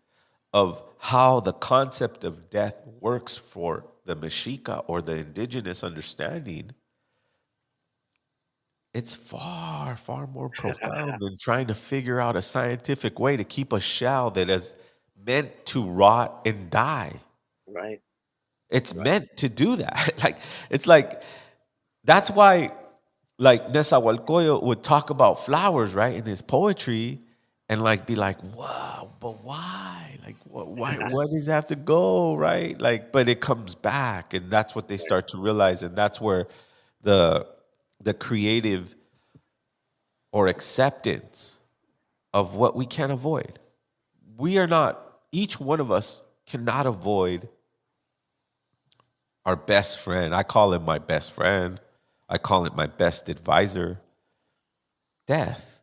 of how the concept of death works for the Mexica or the indigenous understanding it's far far more [LAUGHS] profound than trying to figure out a scientific way to keep a shell that is meant to rot and die Right. it's meant to do that. [LAUGHS] like it's like that's why like Nezahualcóyotl would talk about flowers, right, in his poetry, and like be like, "Wow, but why? Like, what? Why? [LAUGHS] Why does it have to go? Right? Like, but it comes back, and that's what they start to realize, and that's where the the creative or acceptance of what we can't avoid. We are not. Each one of us cannot avoid our best friend. I call him my best friend. I call it my best advisor. Death.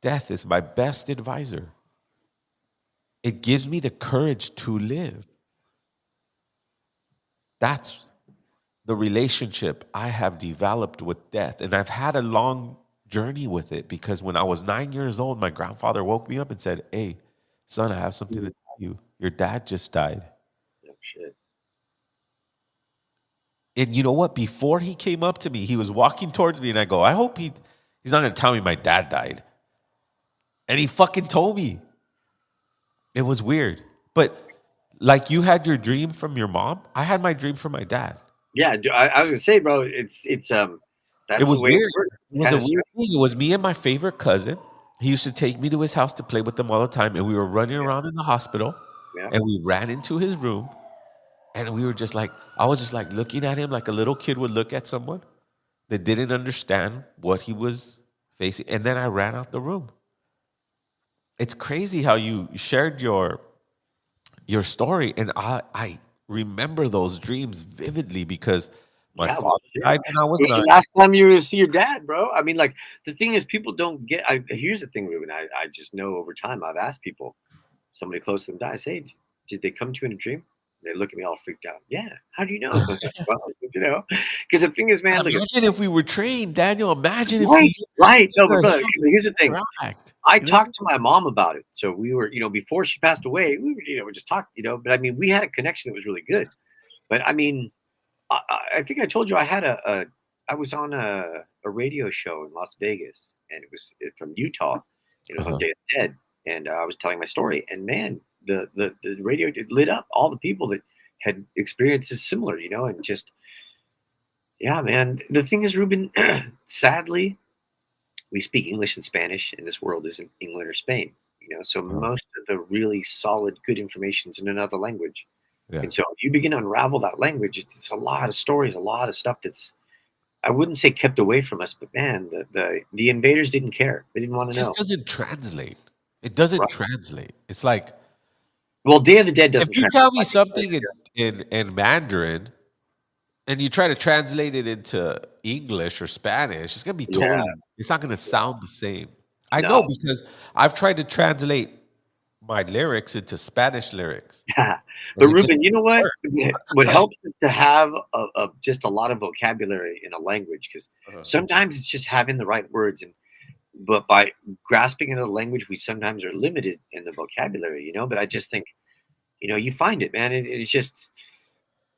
Death is my best advisor. It gives me the courage to live. That's the relationship I have developed with death. And I've had a long journey with it because when I was nine years old, my grandfather woke me up and said, Hey, son, I have something to tell you. Your dad just died. Oh, shit. And you know what? Before he came up to me, he was walking towards me, and I go, I hope he he's not gonna tell me my dad died. And he fucking told me. It was weird. But like you had your dream from your mom, I had my dream from my dad. Yeah, I was gonna say, bro, it's it's um that's It was weird. It was a weird thing. It was me and my favorite cousin. He used to take me to his house to play with them all the time, and we were running around in the hospital, Yeah. and we ran into his room, and we were just like, I was just like looking at him like a little kid would look at someone that didn't understand what he was facing, and then I ran out the room. It's crazy how you shared your your story, and I I remember those dreams vividly because my Yeah, father shit. died when I was When's the last time you were to see your dad, bro? I mean, like the thing is, people don't get. I here's the thing, Ruben. I, I just know over time. I've asked people, somebody close to them dies. Hey, did they come to you in a dream? They look at me all freaked out. Yeah. How do you know? [LAUGHS] [LAUGHS] well, [LAUGHS] you know, because the thing is, man. Look, Imagine if we were trained, Daniel. Imagine if right, we right. No, but look, here's the thing. Correct. I You know? talked to my mom about it. So we were, you know, before she passed away, we were, you know, we just talked, you know, but I mean, we had a connection that was really good. But I mean, I, I- think I told you I had a, a I was on a, a radio show in Las Vegas and it was uh, from Utah. It was Uh-huh. on Day of the Dead. And uh, I was telling my story and man, the, the, the radio it lit up all the people that had experiences similar, you know, and just, yeah, man. The thing is, Ruben, [CLEARS THROAT] sadly, we speak English and Spanish, and this world isn't England or Spain. You know, so Uh-huh. most of the really solid, good information is in another language. Yeah. And so you begin to unravel that language, it's a lot of stories, a lot of stuff that's I wouldn't say kept away from us, but man, the the, the invaders didn't care. They didn't want It to know. just doesn't translate. It doesn't Right. translate. It's like Well, Day of the Dead doesn't. if you tell me something in, in in Mandarin and you try to translate it into English or Spanish, it's gonna be Yeah. totally. It's not gonna sound the same. I know because I've tried to translate my lyrics into Spanish lyrics. Yeah. [LAUGHS] but just Ruben, you know what? What helps is to have a, a, just a lot of vocabulary in a language because Uh-huh. sometimes it's just having the right words and but by grasping another language we sometimes are limited in the vocabulary you know but i just think you know you find it man it, it's just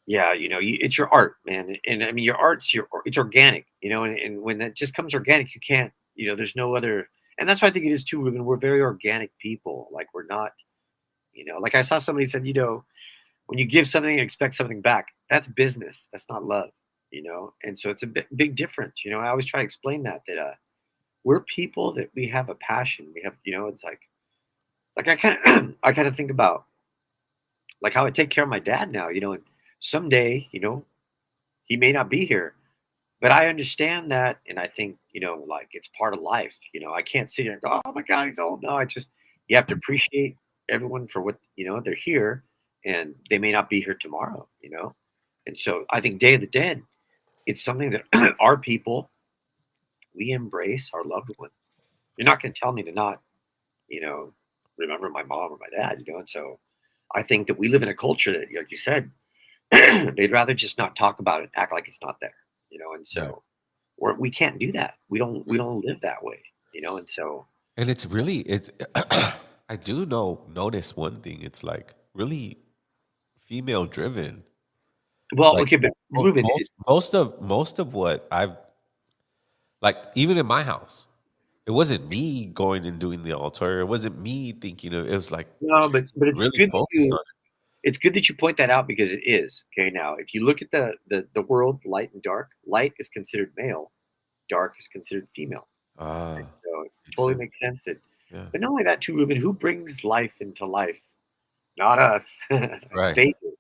yeah you know you, it's your art man and i mean your art's your it's organic you know and, and when that just comes organic you can't you know there's no other and that's why i think it is too we're very organic people like we're not you know like i saw somebody said you know when you give something and expect something back that's business that's not love you know and so it's a big, big difference you know i always try to explain that that uh we're people that we have a passion we have you know it's like like i kind of [CLEARS THROAT] i kind of think about like how i take care of my dad now you know and someday you know he may not be here but i understand that and i think you know like it's part of life you know i can't sit here and go oh my god he's old. No i just you have to appreciate everyone for what you know they're here and they may not be here tomorrow you know? And so i think day of the dead it's something that [CLEARS THROAT] our people we embrace our loved ones. You're not going to tell me to not you know remember my mom or my dad you know? And so i think that we live in a culture that like you said [CLEARS THROAT] they'd rather just not talk about it act like it's not there you know? And so We can't do that we don't we don't live that way you know and so And it's really it's [CLEARS THROAT] I do know notice one thing. It's like really female driven. well Like, okay but Ruben, most, most of most of what I've like even in my house, it wasn't me going and doing the altar. It wasn't me thinking of it was like no but but it's really good that you, on it's good that you point that out because it is okay now if you look at the the, the world light and dark light is considered male dark is considered female. Ah, so it makes totally sense. makes sense that Yeah. but not only that too ruben who brings life into life not us [LAUGHS] Right. they do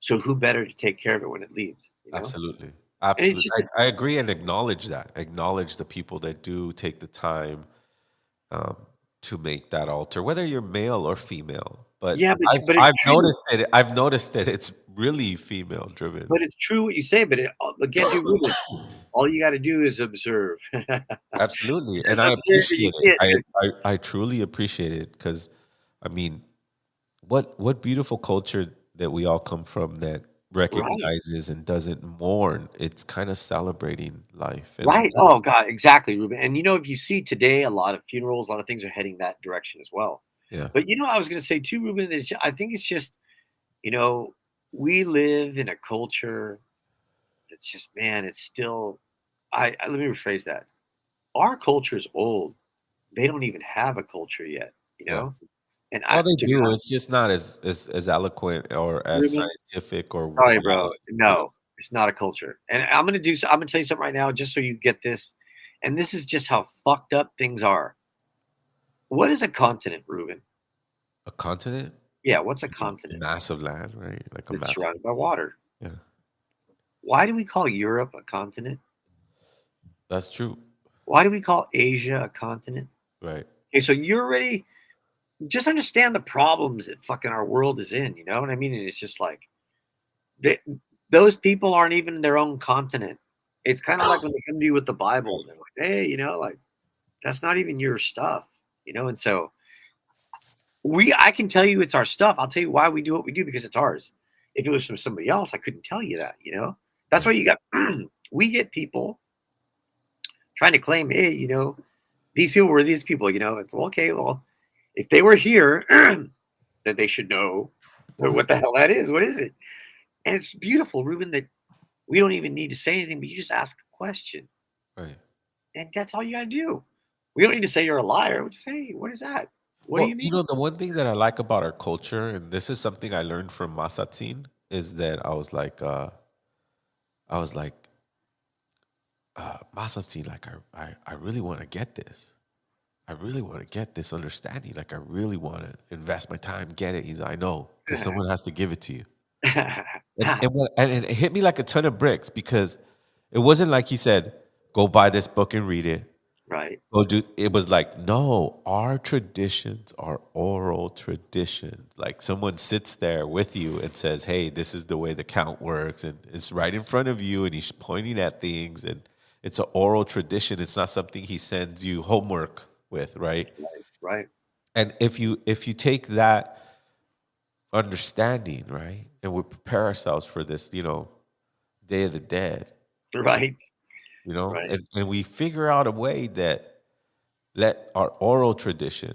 so who better to take care of it when it leaves you know? Absolutely. Absolutely. just- I, I agree and acknowledge that. Acknowledge the people that do take the time um, to make that altar, whether you're male or female. But Yeah, but- I've, but I've noticed that I've noticed that it's really female driven. but it's true what you say but it, uh, again too ruben all you got to do is observe Absolutely, [LAUGHS] and I you appreciate it. it. I, I I truly appreciate it because, I mean, what what beautiful culture that we all come from that recognizes and doesn't mourn. It's kind of celebrating life. And Right. Oh God, exactly, Ruben. And you know, if you see today, a lot of funerals, a lot of things are heading that direction as well. Yeah. But you know, I was going to say too, Ruben. That it's- I think it's just, you know, we live in a culture that's just, man, it's still. I, I let me rephrase that. Our culture is old. They don't even have a culture yet. You Yeah. know. And I Well, they to be do. honest- It's just not as as, as eloquent or as Really? scientific or Sorry, bro. No, it's not a culture. And I'm gonna do. I'm gonna tell you something right now, just so you get this. and this is just how fucked up things are. What is a continent, Ruben? A continent, Yeah, what's a continent? massive land, right? Like a It's massive. surrounded by water. Yeah, Why do we call Europe a continent? that's true. Why do we call Asia a continent? Right. Okay, so you're already just understand the problems that fucking our world is in. You know what I mean? And it's just like they, those people aren't even their own continent. It's kind of like when they come to you with the Bible, they're like, "Hey, you know, like that's not even your stuff," you know. And so we, I can tell you it's our stuff. I'll tell you why we do what we do because it's ours. If it was from somebody else, I couldn't tell you that. You know, that's why you got [CLEARS THROAT] we get people trying to claim, hey, you know, these people were these people. You know, it's well, okay. Well, if they were here, [CLEARS THROAT] then they should know what the hell that is. What is it? And it's beautiful, Ruben, that we don't even need to say anything, but you just ask a question. Right. And that's all you got to do. We don't need to say you're a liar. We just say, hey, what is that? What well, do you mean? You know, the one thing that I like about our culture, and this is something I learned from Masatin, is that I was like, uh, I was like, uh, Masatin, like I, I, I really want to get this. I really want to get this understanding. Like I really want to invest my time, get it. He's, like, I know, because [LAUGHS] someone has to give it to you. And, [LAUGHS] and, what- and it hit me like a ton of bricks because it wasn't like he said, "Go buy this book and read it." Right. Oh, dude, it was like, no, our traditions are oral traditions. Like someone sits there with you and says, hey, this is the way the count works. And it's right in front of you and he's pointing at things. And it's an oral tradition. It's not something he sends you homework with, right? Right. Right. And if you if you take that understanding, right, and we prepare ourselves for this, you know, Day of the Dead, Right. You know Right. and, and we figure out a way that let our oral tradition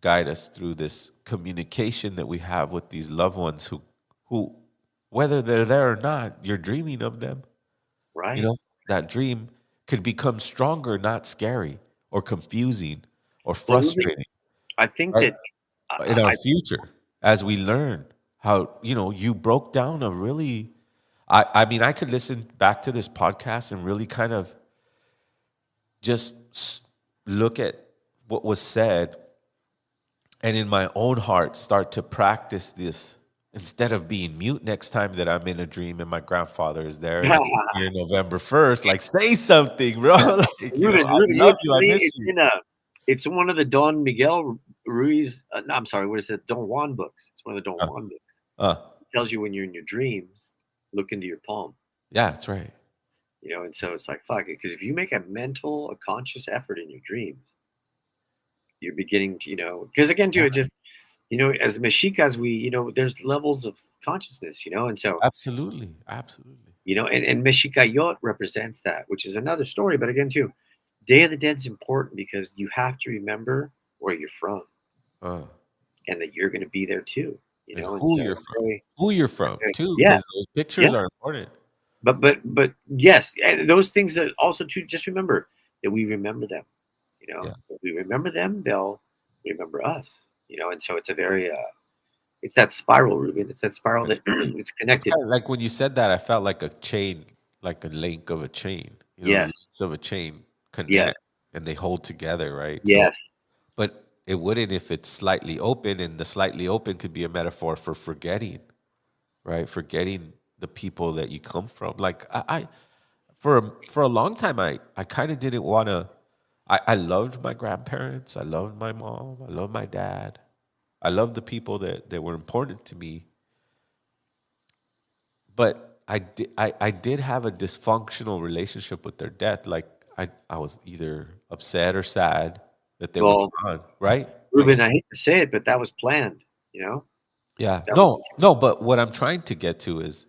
guide us through this communication that we have with these loved ones who who whether they're there or not you're dreaming of them Right. you know that dream could become stronger not scary or confusing or frustrating I think Right. that in our I- future as we learn how you know you broke down a really I, I mean i could listen back to this podcast and really kind of just look at what was said and in my own heart start to practice this instead of being mute next time that i'm in a dream and my grandfather is there [LAUGHS] here november 1st like say something bro [LAUGHS] like, you know, Ruben, I love it's you i miss you in a, it's one of the Don Miguel Ruiz. Uh, no, I'm sorry, what is it? Don Juan books. It's one of the Don Uh. Juan books. uh, It tells you when you're in your dreams, look into your palm. yeah that's right You know, and so it's like fuck it, because if you make a mental, a conscious effort in your dreams, you're beginning to, you know, because again, too, it just, you know, as Mexicas, we, you know, there's levels of consciousness, you know, and so absolutely absolutely you know, and, and Mexicayotl represents that, which is another story. But again, too, Day of the Dead is important because you have to remember where you're from uh. and that you're going to be there too. You know, who so you're from. who you're from too Yeah. those pictures Yeah. are important But but but yes, and those things are also too. Just remember that we remember them. You know, Yeah. if we remember them, they'll remember us. You know, and so it's a very uh, it's that spiral, Ruben. It's that spiral that [CLEARS THROAT] it's connected. Kinda like when you said that i felt like a chain like a link of a chain you know, Yes. of a chain connect and they hold together right So- Yes, but it wouldn't if it's slightly open and the slightly open could be a metaphor for forgetting right? Forgetting the people that you come from. Like i, I for a, for a long time i i kind of didn't want to I, I loved my grandparents i loved my mom i loved my dad i loved the people that that were important to me. But I did, I, I did have a dysfunctional relationship with their death. Like I, I was either upset or sad that they Well, were gone, right? Ruben. I hate to say it, but that was planned. You know. Yeah. that No, was- no, but what I'm trying to get to is,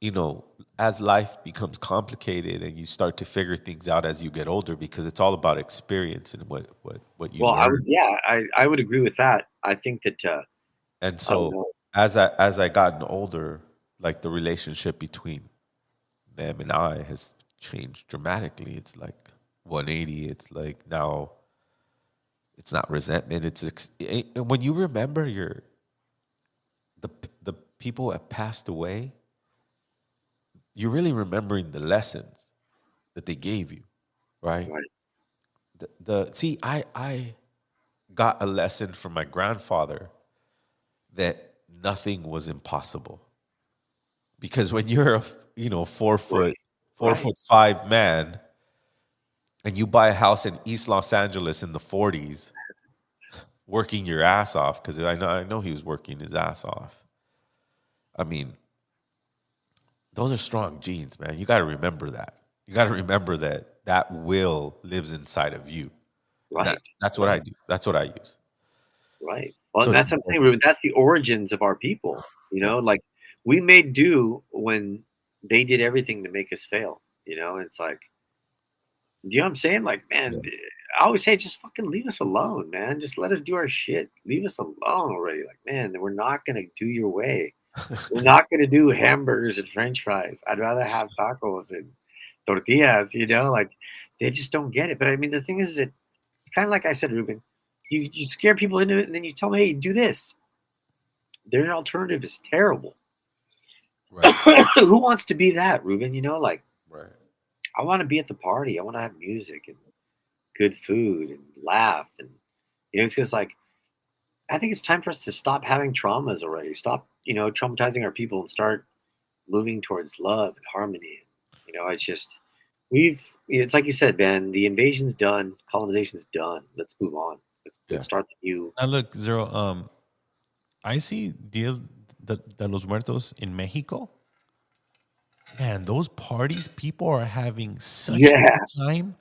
you know, as life becomes complicated and you start to figure things out as you get older, because it's all about experience and what what what you well, I would, yeah, I, I would agree with that. I think that uh, and so know. as I as I gotten older, like the relationship between them and I has changed dramatically. It's like 180. It's like now it's not resentment. It's ex- it- when you remember your the the people that passed away, you're really remembering the lessons that they gave you. right? Right. The, the see, I I got a lesson from my grandfather that nothing was impossible. Because when you're a you know four foot four Right. foot five man, and you buy a house in East Los Angeles in the 40s, working your ass off, because I know I know he was working his ass off. I mean, those are strong genes, man. You got to remember that. You got to remember that that will lives inside of you. Right. that- that's what I do. That's what I use. Right. Well, So that's it's what I'm saying, Ruben. That's the origins of our people. You know, like we made do when they did everything to make us fail. You know, it's like, you know what I'm saying? Like, man, I always say, just fucking leave us alone, man. Just let us do our shit. Leave us alone already. Like, man, we're not gonna do your way. we're [LAUGHS] not gonna do hamburgers and French fries. I'd rather have tacos and tortillas. You know, like they just don't get it. But I mean, the thing is that it's kind of like I said, Ruben you, you scare people into it and then you tell them, hey, do this. Their alternative is terrible. Right. [COUGHS] Who wants to be that, Ruben? You know, like right. I want to be at the party. I want to have music and good food and laugh. And, you know, it's just like, I think it's time for us to stop having traumas already. Stop, you know, traumatizing our people and start moving towards love and harmony. You know, it's just, we've, it's like you said, Ben, the invasion's done, colonization's done. Let's move on. Let's, let's start the new. Now look, zero. Um, I see Dia de, de los Muertos in Mexico. Man, those parties, people are having such Yeah. a good time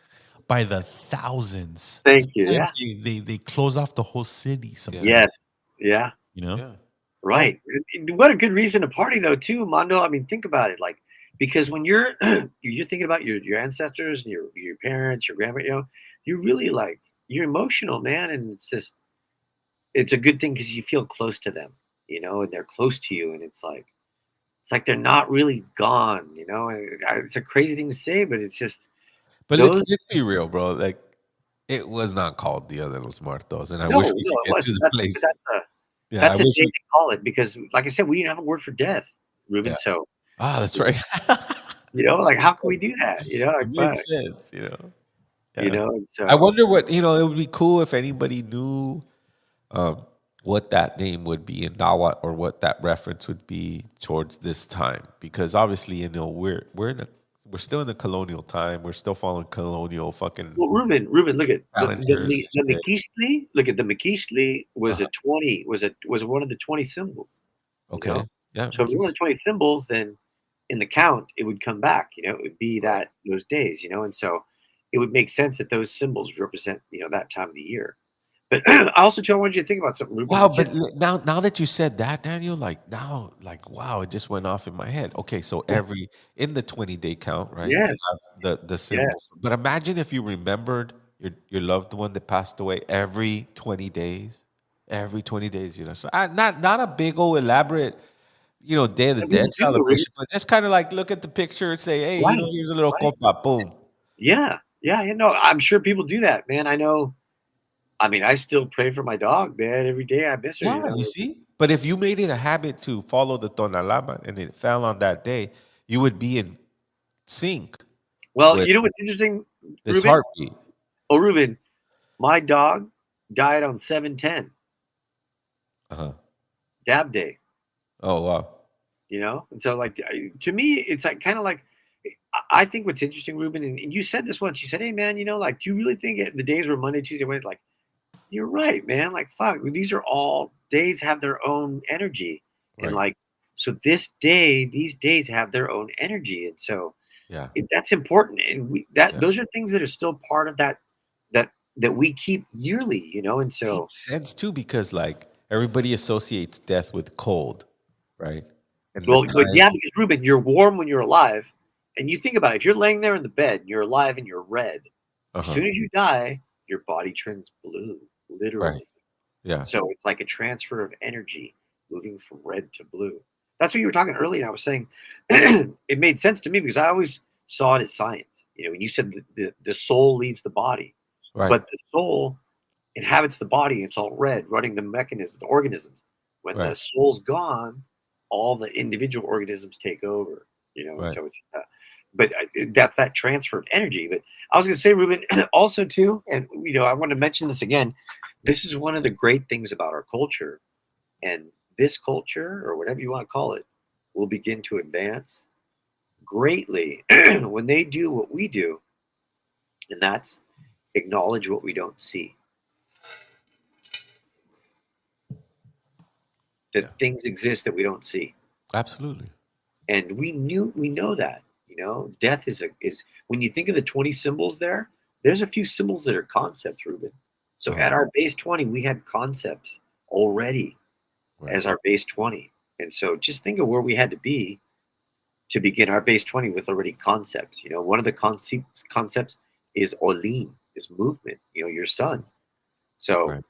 by the thousands. Thank you, Sometimes They, they they close off the whole city. Sometimes, Yes. Yeah. you know. Yeah. Right. What a good reason to party though, too, Mondo. I mean, think about it. Like, because when you're [CLEARS THROAT] you're thinking about your your ancestors and your your parents, your grandparents, you know, you're really like you're emotional, man, and it's just it's a good thing because you feel close to them, you know, and they're close to you, and it's like it's like they're not really gone, you know. It's a crazy thing to say, but it's just But Those- let's, let's be real, bro. Like, it was not called Dia de los Muertos, and I no, wish no, we it could get to the That's, place. that's a Yeah, that's I a wish day we- to call it because, like I said, we didn't have a word for death, Ruben. Yeah. So ah, that's right. you know, like [LAUGHS] how can we do that? You know, like, it makes sense, you know. you know. So I wonder what you know. It would be cool if anybody knew um, what that name would be in Nahuatl or what that reference would be towards this time, because obviously, you know, we're we're in a we're still in the colonial time. We're still following colonial fucking. Well, Ruben, Ruben, look at the, the, the, the. Look at the Miquiztli was Uh-huh. a twenty. Was a was one of the twenty symbols. Okay, know? yeah. So if it was twenty symbols, then in the count it would come back. You know, it would be that those days. You know, and so it would make sense that those symbols represent you know that time of the year. But [CLEARS THROAT] I also too, I wanted you to think about something. Ruben. Wow, but now now that you said that, Daniel, like now, like wow, it just went off in my head. Okay, so every in the twenty day count, right? Yes. The the symbols. But imagine if you remembered your your loved one that passed away every twenty days. Every twenty days, you know. So I, not not a big old elaborate, you know, Day of the I mean, Dead celebration, but just kind of like look at the picture and say, hey, you know, Right, here's a little right. copa, boom. Yeah, yeah, you know, I'm sure people do that, man. I know. I mean, I still pray for my dog, man. Every day I miss her. Yeah, you know? you see. But if you made it a habit to follow the tonalamatl and it fell on that day, you would be in sync. Well, you know what's interesting, This Ruben? heartbeat. Oh, Ruben, my dog died on seven ten Uh-huh. Dab Day. Oh wow. You know, and so like to me, it's like kind of like I- think what's interesting, Ruben, and, and you said this once. You said, "Hey, man, you know, like, do you really think the days were Monday, Tuesday, Wednesday?" Like, you're right, man. Like, fuck, these are all days have their own energy, and like, so this day, these days have their own energy, and so Yeah. it, that's important and we that Yeah. those are things that are still part of that that that we keep yearly you know and so Makes sense too because like everybody associates death with cold, right? And well but yeah because ruben you're warm when you're alive and you think about it if you're laying there in the bed and you're alive and you're red as uh-huh, soon as you die your body turns blue literally yeah. so it's like a transfer of energy moving from red to blue that's what you were talking earlier and i was saying [CLEARS THROAT] it made sense to me because i always saw it as science you know when you said the, the, the soul leaves the body Right. but the soul inhabits the body it's all red running the mechanism the organisms when the soul's gone all the individual organisms take over you know Right. so it's uh, but that's that transfer of energy. But I was going to say, Ruben, [CLEARS THROAT] also too, and you know, I want to mention this again. This is one of the great things about our culture, and this culture, or whatever you want to call it, will begin to advance greatly [CLEARS THROAT] when they do what we do, and that's acknowledge what we don't see. That Yeah. things exist that we don't see Absolutely. and we knew we know that you know death is a is when you think of the 20 symbols there there's a few symbols that are concepts ruben so Uh-huh. at our base 20 we had concepts already Right. as our base 20 and so just think of where we had to be to begin our base 20 with already concepts you know one of the concepts concepts is Olin is movement you know your son so Right.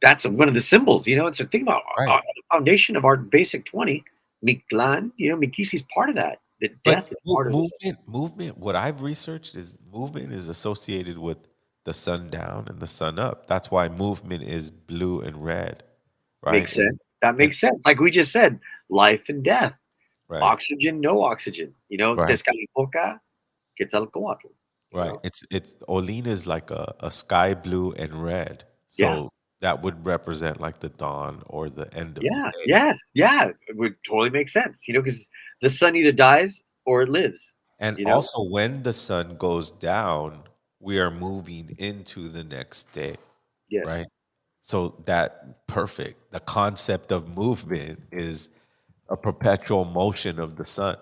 that's one of the symbols you know and so think about Right. our, the foundation of our basic 20 Mictlan, you know, Miquiztli's part of that. The death But is mo- part of it. movement, movement. What I've researched is movement is associated with the sun down and the sun up. That's why movement is blue and red. Right. Makes sense. That makes sense. Like we just said, life and death, Right. oxygen, no oxygen. You know, Right. Tezcatlipoca, Quetzalcoatl. Right. know? It's it's Olin is like a, a sky blue and red. So Yeah. That would represent like the dawn or the end of Yeah. the day. Yeah, yes. Yeah. It would totally make sense. You know, because the sun either dies or it lives. And you know? also when the sun goes down, we are moving into the next day. Yes. Right. So that perfect. The concept of movement is a perpetual motion of the sun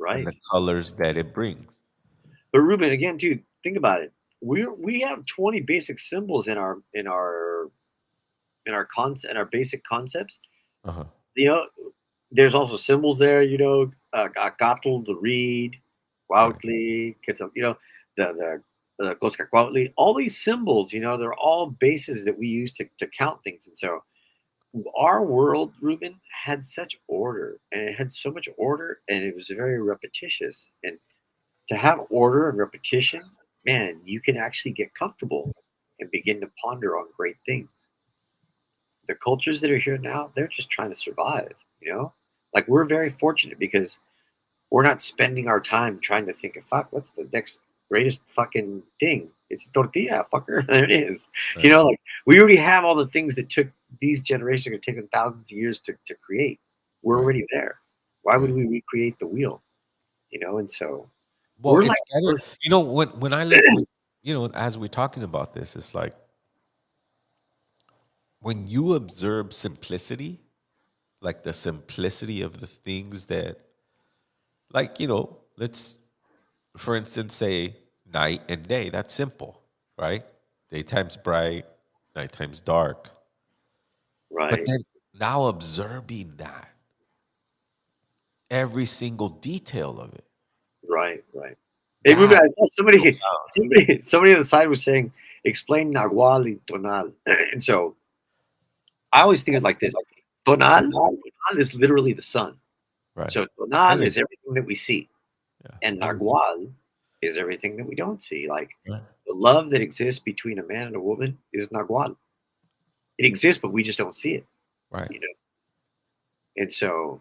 Right. and the colors that it brings. But Ruben, again, dude, think about it. We we have 20 basic symbols in our in our in our concept in our basic concepts. Uh-huh. you know, there's also symbols there, you know, uh, Acatl, the reed, Cuauhtli, Quetzal, you know, the, the, the Cozcacuauhtli, all these symbols, you know, they're all bases that we use to, to count things. And so our world, Ruben, had such order and it had so much order and it was very repetitious. And to have order and repetition, man, you can actually get comfortable and begin to ponder on great things the cultures that are here now, they're just trying to survive, you know? Like we're very fortunate because we're not spending our time trying to think of fuck, what's the next greatest fucking thing? It's tortilla, fucker. [LAUGHS] There it is. You know, like we already have all the things that took these generations are gonna take thousands of years to, to create. We're Right. already there. Why would we recreate the wheel? You know, and so Well, it's like- better. You know, when when I look, you know, as we're talking about this, it's like when you observe simplicity, like the simplicity of the things that, like you know, let's, for instance, say night and day. That's simple, right? Daytime's bright, nighttime's dark. right. But then now observing that, every single detail of it. Right, right. Hey, Ruben, I saw somebody, somebody, somebody on the side was saying, explain Nahual y Tonal. And so I always think of it like this Tonal, Tonal is literally the sun. Right. So Tonal Really? is everything that we see, Yeah. and Nagual is everything that we don't see. Like Right. the love that exists between a man and a woman is Nagual. It exists, but we just don't see it, Right. you know. And so,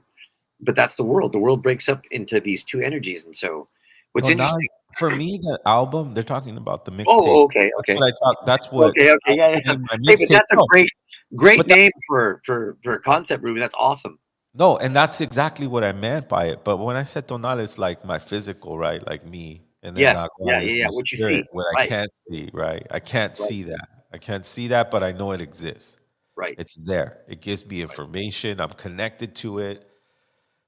but that's the world. The world breaks up into these two energies. And so, what's Well, now, interesting. for me, the album they're talking about the oh, mixtape. Oh, okay, That's okay. what I talk. That's what. okay, okay, yeah, yeah. I named my Hey, but that's a oh. great, great But that- name for for for a concept, Ruben. That's awesome. no, and that's exactly what I meant by it. But when I said tonal, it's like my physical, right? Like me, and then Yes, yeah, yeah, yeah, what you see, what I can't see, right? I can't Right. see that. I can't see that, but I know it exists. Right. It's there. It gives me information. I'm connected to it,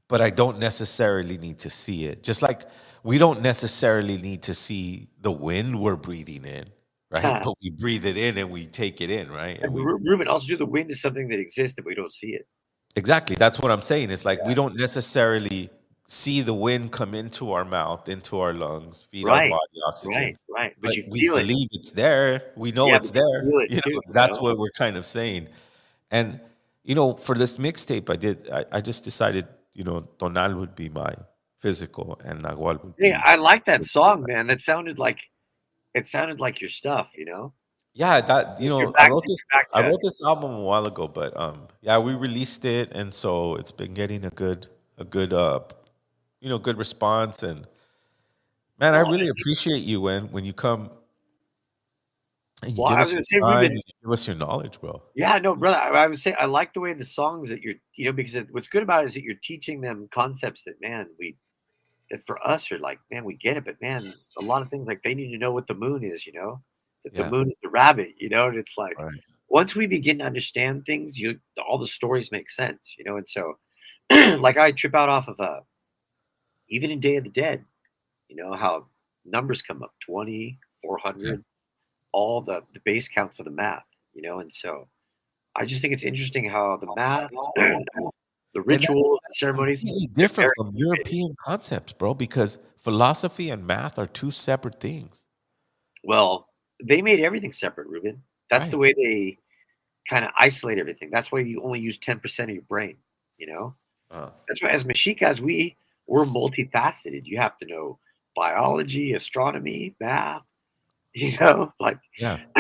but I don't necessarily need to see it. Just like we don't necessarily need to see the wind we're breathing in, right? But we breathe it in and we take it in, right? And And we, Ru- Ruben, also, do the wind is something that exists that we don't see it. exactly. That's what I'm saying. It's like we don't necessarily see the wind come into our mouth, into our lungs, feed Right, our body oxygen. Right, right. But, But you we it. believe it's there. We know Yeah, it's but you there. it You know, too, you that's know? what we're kind of saying. And you know, for this mixtape, I did. I, I just decided, you know, Tonal would be my physical, and Nagual would be. Hey, I like that song, man. That sounded like it sounded like your stuff. You know. yeah, that you know, back I wrote this. I wrote this album a while ago, but um, yeah, we released it, and so it's been getting a good, a good, uh, you know, good response, and Man, I really appreciate you when when you come and you Well, give I us was your gonna say, time Ruben- and you give us your knowledge, bro. Yeah, no, brother. I, I would say I like the way the songs that you're, you know, because it, what's good about it is that you're teaching them concepts that, man, we, that for us are like, man, we get it, but man, a lot of things like they need to know what the moon is, you know, that Yeah. the moon is the rabbit, you know, and it's like Right. once we begin to understand things, you all the stories make sense, you know, and so [CLEARS THROAT] like I trip out off of a even in Day of the Dead, you know, how numbers come up 20, 400, all the the base counts of the math, you know, and so I just think it's interesting how the math, [CLEARS THROAT] [CLEARS THROAT] the rituals, and ceremonies, Completely different from. European concepts, bro, because philosophy and math are two separate things. well, they made everything separate, Ruben. That's the way they kind of isolate everything. That's why you only use 10% of your brain, you know? Uh, That's why as Mexicas, we we're multifaceted. You have to know biology, astronomy, math, [LAUGHS] you know, like yeah. [CLEARS THROAT]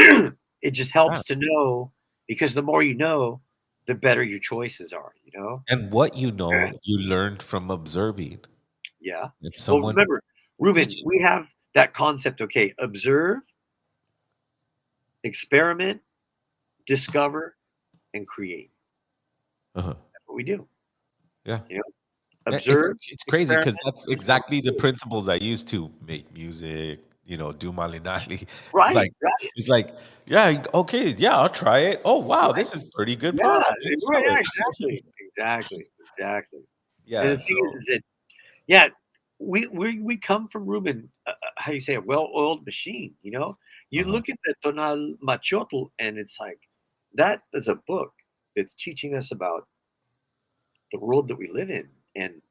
it just helps to know because the more you know, the better your choices are, you know? And what you know, you learned from observing. Yeah. It's Well, remember, Ruben, we have that concept. Okay, observe, experiment, discover, and create. Uh-huh. That's what we do. Yeah. You know, observe. It's, it's crazy because that's exactly the principles I used to make music, you know, do Malinali. [LAUGHS] Right, It's like, right. it's like, yeah, okay, yeah, I'll try it. Oh, wow, this is pretty good Yeah, product. right, yeah, exactly, exactly, exactly. Yeah, And the thing is, is that, yeah, we we we come from Ruben. Uh, uh, how you say a well-oiled machine? You know, you Uh-huh. look at the Tonalamatl, and it's like that is a book that's teaching us about the world that we live in. And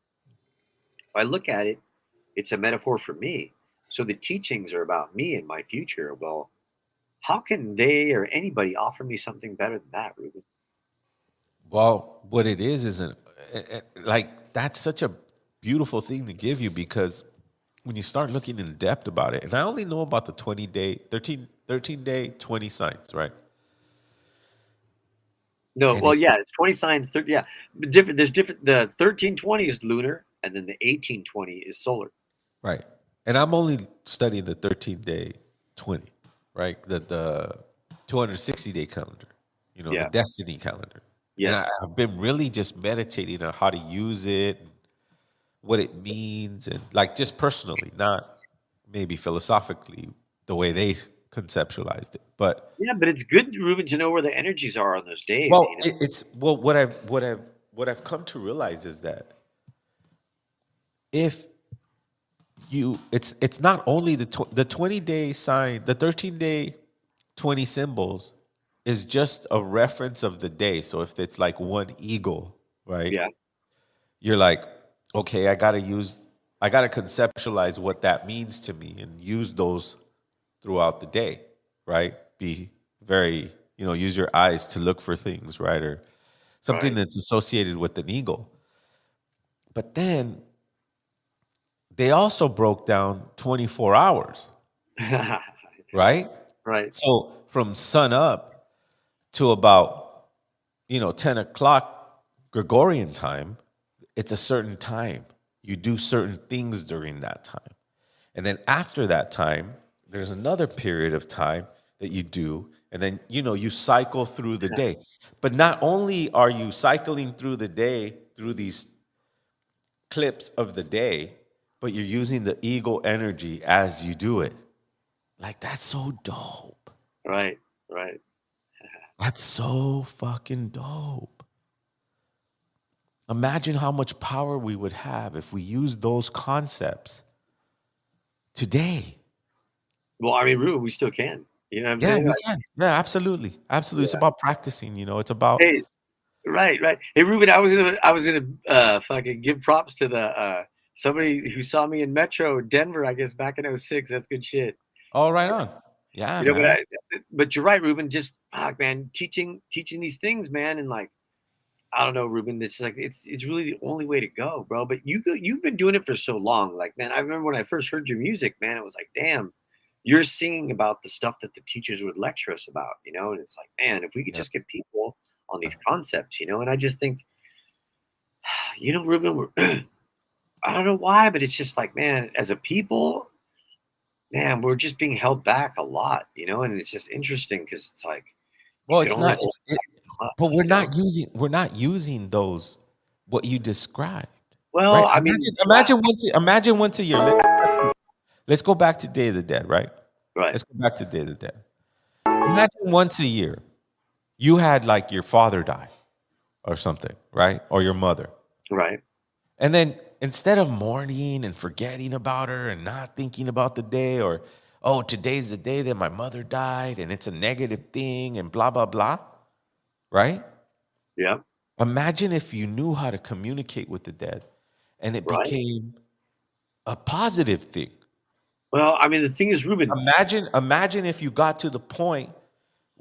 if I look at it, it's a metaphor for me. So the teachings are about me and my future. Well, how can they or anybody offer me something better than that, Ruben? Well, what it is isn't like that's such a beautiful thing to give you because when you start looking in depth about it, and I only know about the 20 day, 13, 13 day, 20 signs, right? No, And well, it- yeah, it's 20 signs. Thir- yeah, but different. There's different. The 1320 is lunar, and then the 1820 is solar. Right. And I'm only studying the 13 day 20, right? The the 260 day calendar, you know, Yeah. the destiny calendar. Yeah, I've been really just meditating on how to use it, what it means, and like just personally, not maybe philosophically the way they conceptualized it. But Yeah, but it's good, Ruben, to know where the energies are on those days. well, you know? it's well what I've what I've what I've come to realize is that if you it's it's not only the tw- the 20 day sign the 13 day 20 symbols is just a reference of the day. So if it's like one eagle right? Yeah. you're like okay i gotta use i gotta conceptualize what that means to me and use those throughout the day right? Be very you know use your eyes to look for things right? Or something Right. that's associated with an eagle. But then they also broke down 24 hours, [LAUGHS] right? right. So from sun up to about, you know, 10 o'clock Gregorian time, it's a certain time. You do certain things during that time. And then after that time, there's another period of time that you do. And then, you know, you cycle through the day. But not only are you cycling through the day through these clips of the day, but you're using the ego energy as you do it. Like that's so dope. Right. Right. [LAUGHS] That's so fucking dope. Imagine how much power we would have if we used those concepts today. Well, I mean, Ruben, we still can. You know what I'm Yeah, saying? we can. Yeah, absolutely. Absolutely. It's about practicing, you know, it's about Hey, right, right. Hey, Ruben, I was gonna, I was gonna uh, fucking give props to the uh, somebody who saw me in Metro Denver. I guess back in 06. That's good shit. all right on. Yeah. you know, but. I, but you're right, Ruben. Just fuck, man, teaching teaching these things, man, and like, I don't know, Ruben. This is like it's it's really the only way to go, bro. But you go, you've been doing it for so long. Like, man, I remember when I first heard your music, man. It was like, damn, you're singing about the stuff that the teachers would lecture us about, you know. And it's like, man, if we could Yeah. just get people on these uh-huh. concepts, you know. And I just think, [SIGHS] you know, Ruben, we're, [CLEARS THROAT] I don't know why, but it's just like, man, as a people, man, we're just being held back a lot, you know, and it's just interesting because it's like, Well, it's not. It's, it, up, but we're know? not using. We're not using those. What you described. Well, right? I mean, imagine, imagine once. Imagine once a year. Let, let's go back to Day of the Dead. Right. right, Let's go back to Day of the Dead. Imagine once a year, you had like your father die, or something, right, or your mother, right, and then instead of mourning and forgetting about her and not thinking about the day, or oh, today's the day that my mother died, and it's a negative thing, and blah blah blah, right? yeah, Imagine if you knew how to communicate with the dead and it Right. became a positive thing. Well, I mean, the thing is, Ruben, Imagine imagine if you got to the point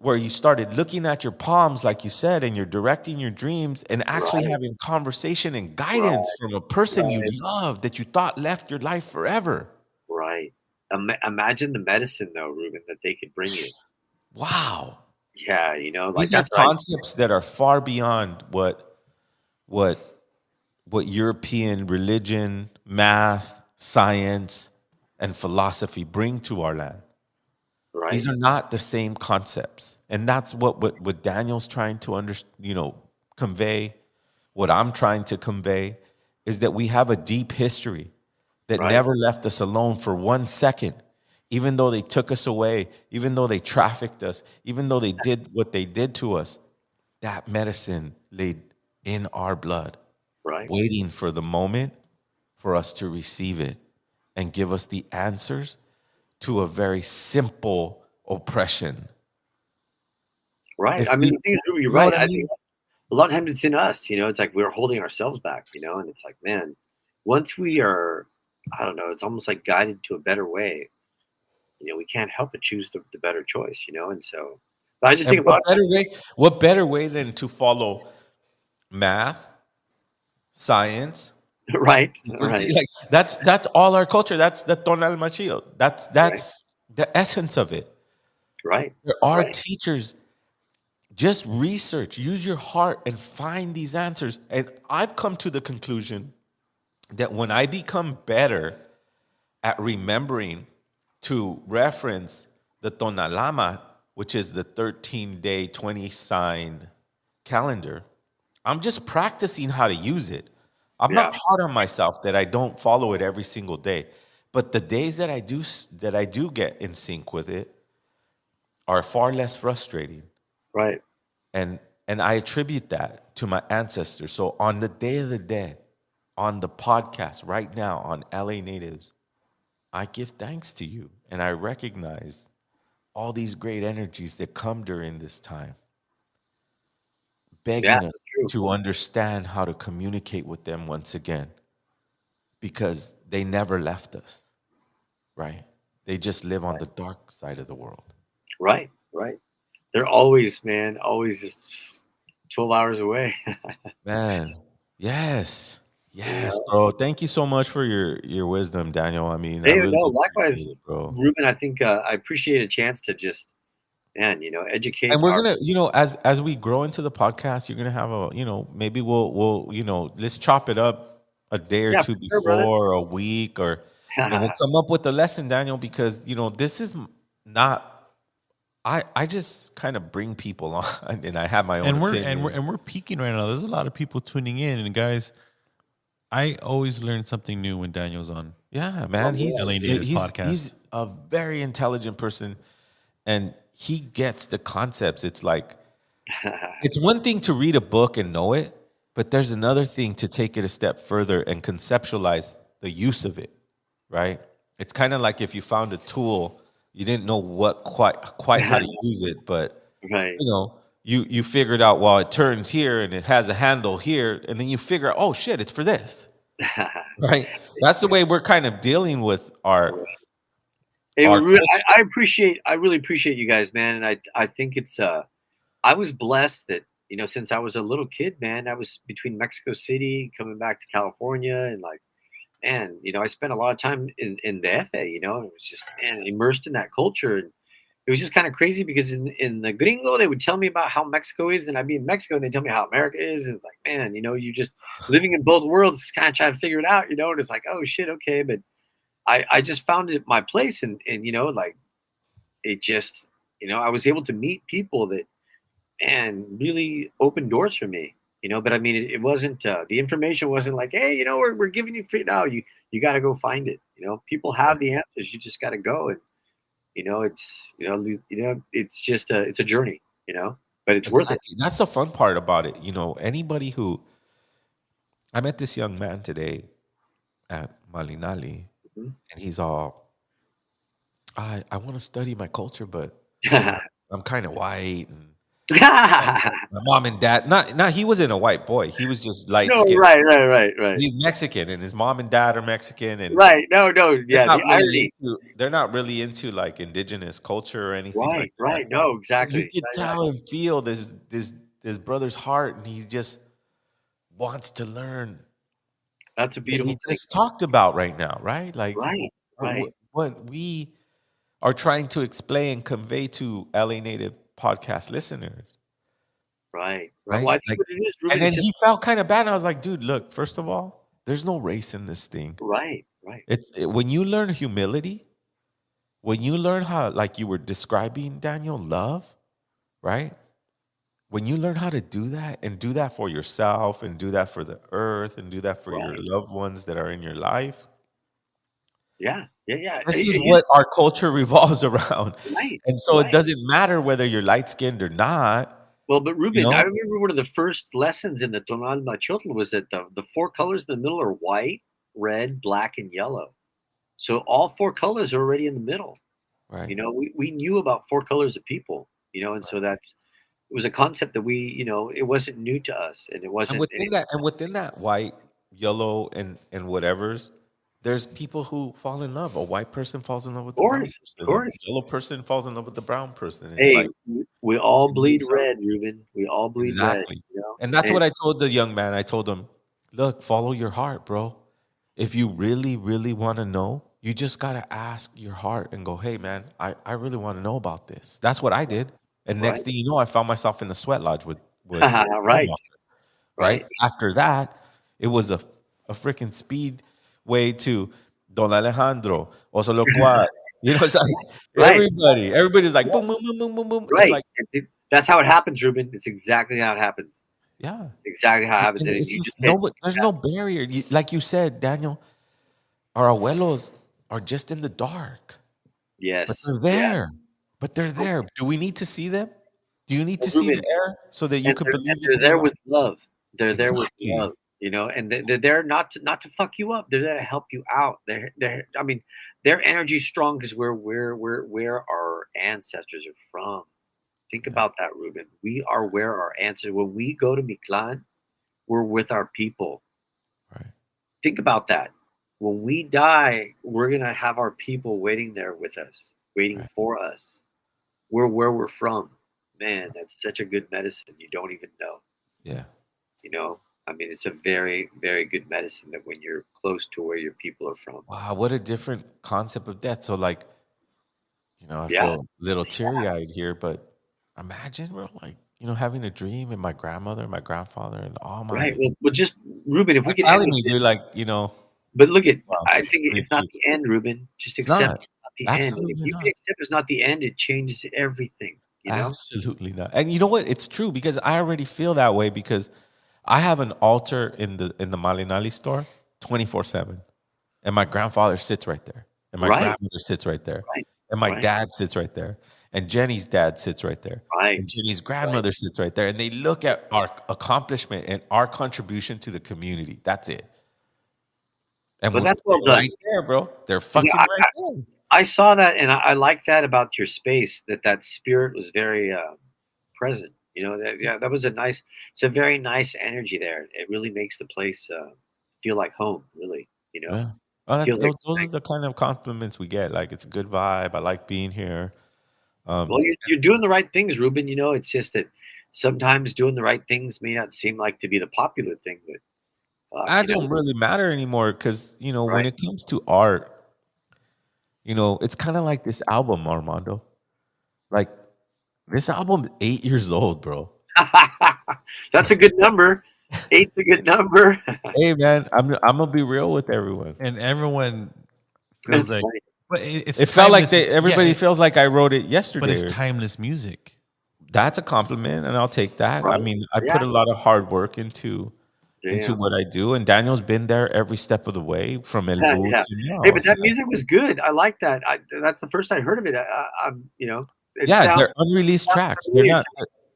where you started looking at your palms like you said and you're directing your dreams and actually Right. having conversation and guidance from a person you love that you thought left your life forever. right. Ima- imagine the medicine, though, Ruben, that they could bring you. [SIGHS] Wow. Yeah, you know, like These are concepts that are far beyond what what what European religion, math, science, and philosophy bring to our land. Right. These are not the same concepts. And that's what, what, what Daniel's trying to under, you know, convey, what I'm trying to convey is that we have a deep history that Right. never left us alone for one second. Even though they took us away, even though they trafficked us, even though they did what they did to us, that medicine laid in our blood, right. waiting for the moment for us to receive it and give us the answers to a very simple oppression. Right. If I mean, we- the thing is, you're you know right. I think a lot of times it's in us. You know, it's like we're holding ourselves back. You know, and it's like, man, once we are, I don't know, it's almost like guided to a better way. You know, we can't help but choose the, the better choice. You know, and so, but I just think what about better way? What better way than to follow math, science? [LAUGHS] right, right, Like that's that's all our culture. That's the tonalamatl. That's that's the essence of it. right, There are Right. teachers. Just research, use your heart, and find these answers. And I've come to the conclusion that when I become better at remembering to reference the Tonalamatl, which is the 13 day, 20 sign calendar, I'm just practicing how to use it. I'm not hard on myself that I don't follow it every single day. But the days that I do that I do get in sync with it are far less frustrating right, and and I attribute that to my ancestors. So on the Day of the Dead, on the podcast right now on LA Natives, I give thanks to you and I recognize all these great energies that come during this time, begging Yeah, us to understand how to communicate with them once again, because they never left us, right? They just live on the dark side of the world. right, right. They're always, man, always just twelve hours away. [LAUGHS] Man, yes, yes, bro. Thank you so much for your your wisdom, Daniel. I mean, I really no, likewise, it, bro. Ruben, I think uh, I appreciate a chance to just, man, you know, educate. And we're our- gonna, you know, as as we grow into the podcast, you're gonna have a, you know, maybe we'll we'll, you know, let's chop it up a day or Yeah, two for sure, brother. before, a week, or and we'll [LAUGHS] come up with a lesson, Daniel, because you know this is not. I I just kind of bring people [LAUGHS] on, and I have my own. and we're opinion. and we're and we're peaking right now. There's a lot of people tuning in, and guys, I always learn something new when Daniel's on. Yeah, man. Oh, he's, he's, podcast. he's a very intelligent person and he gets the concepts. It's like, [LAUGHS] it's one thing to read a book and know it, but there's another thing to take it a step further and conceptualize the use of it, right? It's kind of like if you found a tool, you didn't know what quite quite how to [LAUGHS] use it, but right, you know, you you figured out well it turns here and it has a handle here, and then you figure out, oh shit, it's for this [LAUGHS] right? That's the way we're kind of dealing with our. Hey, our I. I appreciate, I really appreciate you guys, man. And I, I think it's, uh, I was blessed that, you know, since I was a little kid, man, I was between Mexico City, coming back to California, and like, man, you know, I spent a lot of time in, in the FA, you know, and it was just, man, immersed in that culture. And it was just kind of crazy because in, in the gringo, they would tell me about how Mexico is, and I'd be in Mexico and they tell me how America is. And it's like, man, you know, you just living in both worlds, kind of trying to figure it out, you know, and it's like, oh shit, okay. But I I just found it my place, and and you know, like it just you know, I was able to meet people that and really opened doors for me. You know, but I mean, it, it wasn't uh, the information wasn't like, hey, you know, we're we're giving you free now. You you got to go find it. You know, people have the answers. You just got to go and you know, it's you know, you know, it's just a it's a journey. You know, but it's worth it. That's the fun part about it. You know, anybody who I met this young man today at Malinali, Mhm. and he's all, I I want to study my culture, but [LAUGHS] I'm kind of white, and [LAUGHS] my mom and dad. Not not he wasn't a white boy. He was just light no, right, right, right, right, He's Mexican, and his mom and dad are Mexican, and right. No, no, they're yeah, not really into, they're not really into like indigenous culture or anything. Right, like right. No, exactly. You can tell and feel this this this brother's heart, and he's just wants to learn. That's a beautiful just talked about right now, right? Like Right, right. what, what we are trying to explain, and convey to LA Native podcast listeners. Right, Right? Well, Like- what it is, Ruben, And then it's he felt kind of bad. And I was like, dude, look, first of all, there's no race in this thing. right, right, It's it- when you learn humility, when you learn how, like you were describing, Daniel, love, right? When you learn how to do that and do that for yourself and do that for the earth and do that for your loved ones that are in your life, yeah, yeah, yeah. this is what our culture [LAUGHS] revolves around. right. And so right. it doesn't matter whether you're light skinned or not. Well, but Ruben, know? I remember one of the first lessons in the Tonalamatl was that the, the four colors in the middle are white, red, black, and yellow. So all four colors are already in the middle. Right. You know, we, we knew about four colors of people, you know, and so that's it was a concept that we, you know, it wasn't new to us and it wasn't and within that and within that white yellow and and whatever's there's people who fall in love a white person falls in love with the brown person course. a yellow person falls in love with the brown person It's Hey, like- we- all bleed red, Ruben. We all bleed red. Exactly. You know? and that's And- what i told the young man i told him look follow your heart bro if you really really want to know you just got to ask your heart and go hey man i, I really want to know about this that's what i did and next Right. thing you know i found myself in the sweat lodge with, with [LAUGHS] Right. right Right. After that, it was a, a freaking speed way to Don Alejandro, Oso Lo [LAUGHS] You know, it's like [LAUGHS] Right. everybody, everybody's like boom, boom, boom, boom, boom, boom. Right. like, It- that's how it happens, Ruben. It's exactly how it happens. yeah. Exactly how it happens. And And it's just no, there's no barrier. You, like you said, Daniel, our abuelos are just in the dark, Yes. but they're yeah. There. But they're oh. there. Do we need to see them? Do you need to see them air so that you could they're, believe they're there with love. They're there with love, you know, and they- they're there not to not to fuck you up. They're there to help you out. They're they're I mean, their energy's strong because we're where where where our ancestors are from. Think about that, Ruben. We are where our ancestors. When we go to Mictlan, we're with our people. Right. Think about that. When we die, we're gonna have our people waiting there with us, waiting Right. for us. We're where we're from. Man, that's such a good medicine. You don't even know Yeah. you know i mean it's a very very good medicine that when you're close to where your people are from Wow, what a different concept of death. So, like, you know, I Yeah. feel a little [LAUGHS] teary eyed here, but imagine, we're like, you know, having a dream and my grandmother and my grandfather and all my. right well, well just ruben if we can telling me, dude, like, you know, but look at Wow. i think it's not the end ruben just accept not. The end if you not. accept it's not the end it changes everything you know absolutely not. And you know what? It's true because I already feel that way because I have an altar in the in the Malinali store 24 7. And my grandfather sits right there. And my Right. grandmother sits right there. Right. And my Right. dad sits right there. And Jenny's dad sits right there. right and Jenny's grandmother sits right there, and they look at our accomplishment and our contribution to the community. That's it. And But that's well done. right there, bro. They're fucking I- right there. I saw that and i, I like that about your space that that spirit was very uh, present you know that yeah that was a nice it's a very nice energy there it really makes the place uh, feel like home really you know Yeah. Oh, Feels like those, those are the kind of compliments we get. Like it's a good vibe. I like being here. Um, Well, you're, you're doing the right things, Ruben. You know, it's just that sometimes doing the right things may not seem like to be the popular thing, but uh, I don't really matter anymore because you know when it comes to art, you know it's kind of like this album, Armando. Like this album, is eight years old, bro. [LAUGHS] that's a good number. Eight's a good number. [LAUGHS] hey man, I'm I'm gonna be real with everyone. and everyone Feels like, but it, it's It felt like timeless- they, yeah, everybody it- feels like I wrote it yesterday. but it's timeless music. That's a compliment, and I'll take that. I mean, I Yeah. put a lot of hard work into into what I do, and Daniel's been there every step of the way from El Yeah, yeah. to now. Hey, but that music was good. I like that. I, that's the first I heard of it. I, I, I'm, you know, it yeah, sounds- they're unreleased tracks. They're not.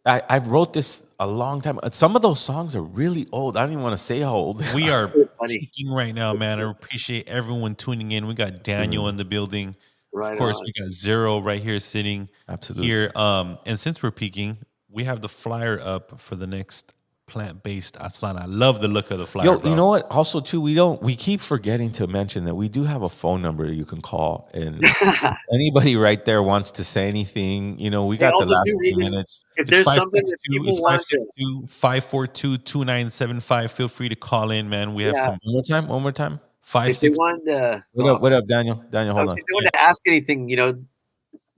I, I wrote this a long time. Some of those songs are really old. I don't even want to say how old. We are [LAUGHS] funny. peaking right now, man. I appreciate everyone tuning in. We got Daniel in the building. right Of course, on. we got Zero right here sitting Absolutely. here. Um, and since we're peaking, we have the flyer up for the next plant-based Aztlan. I love the look of the flyer. Yo, bro. you know what? Also, too, we don't. We keep forgetting to mention that we do have a phone number you can call, and [LAUGHS] anybody right there wants to say anything. You know, we got the last few read minutes. if there's something that 562 people it's want to, 562 542-2975. Feel free to call in, man. We have Yeah. some One more time. One more time. five if they six. to, What up? Uh, what up, Daniel? Daniel, hold on. if on. they want to ask anything, you know,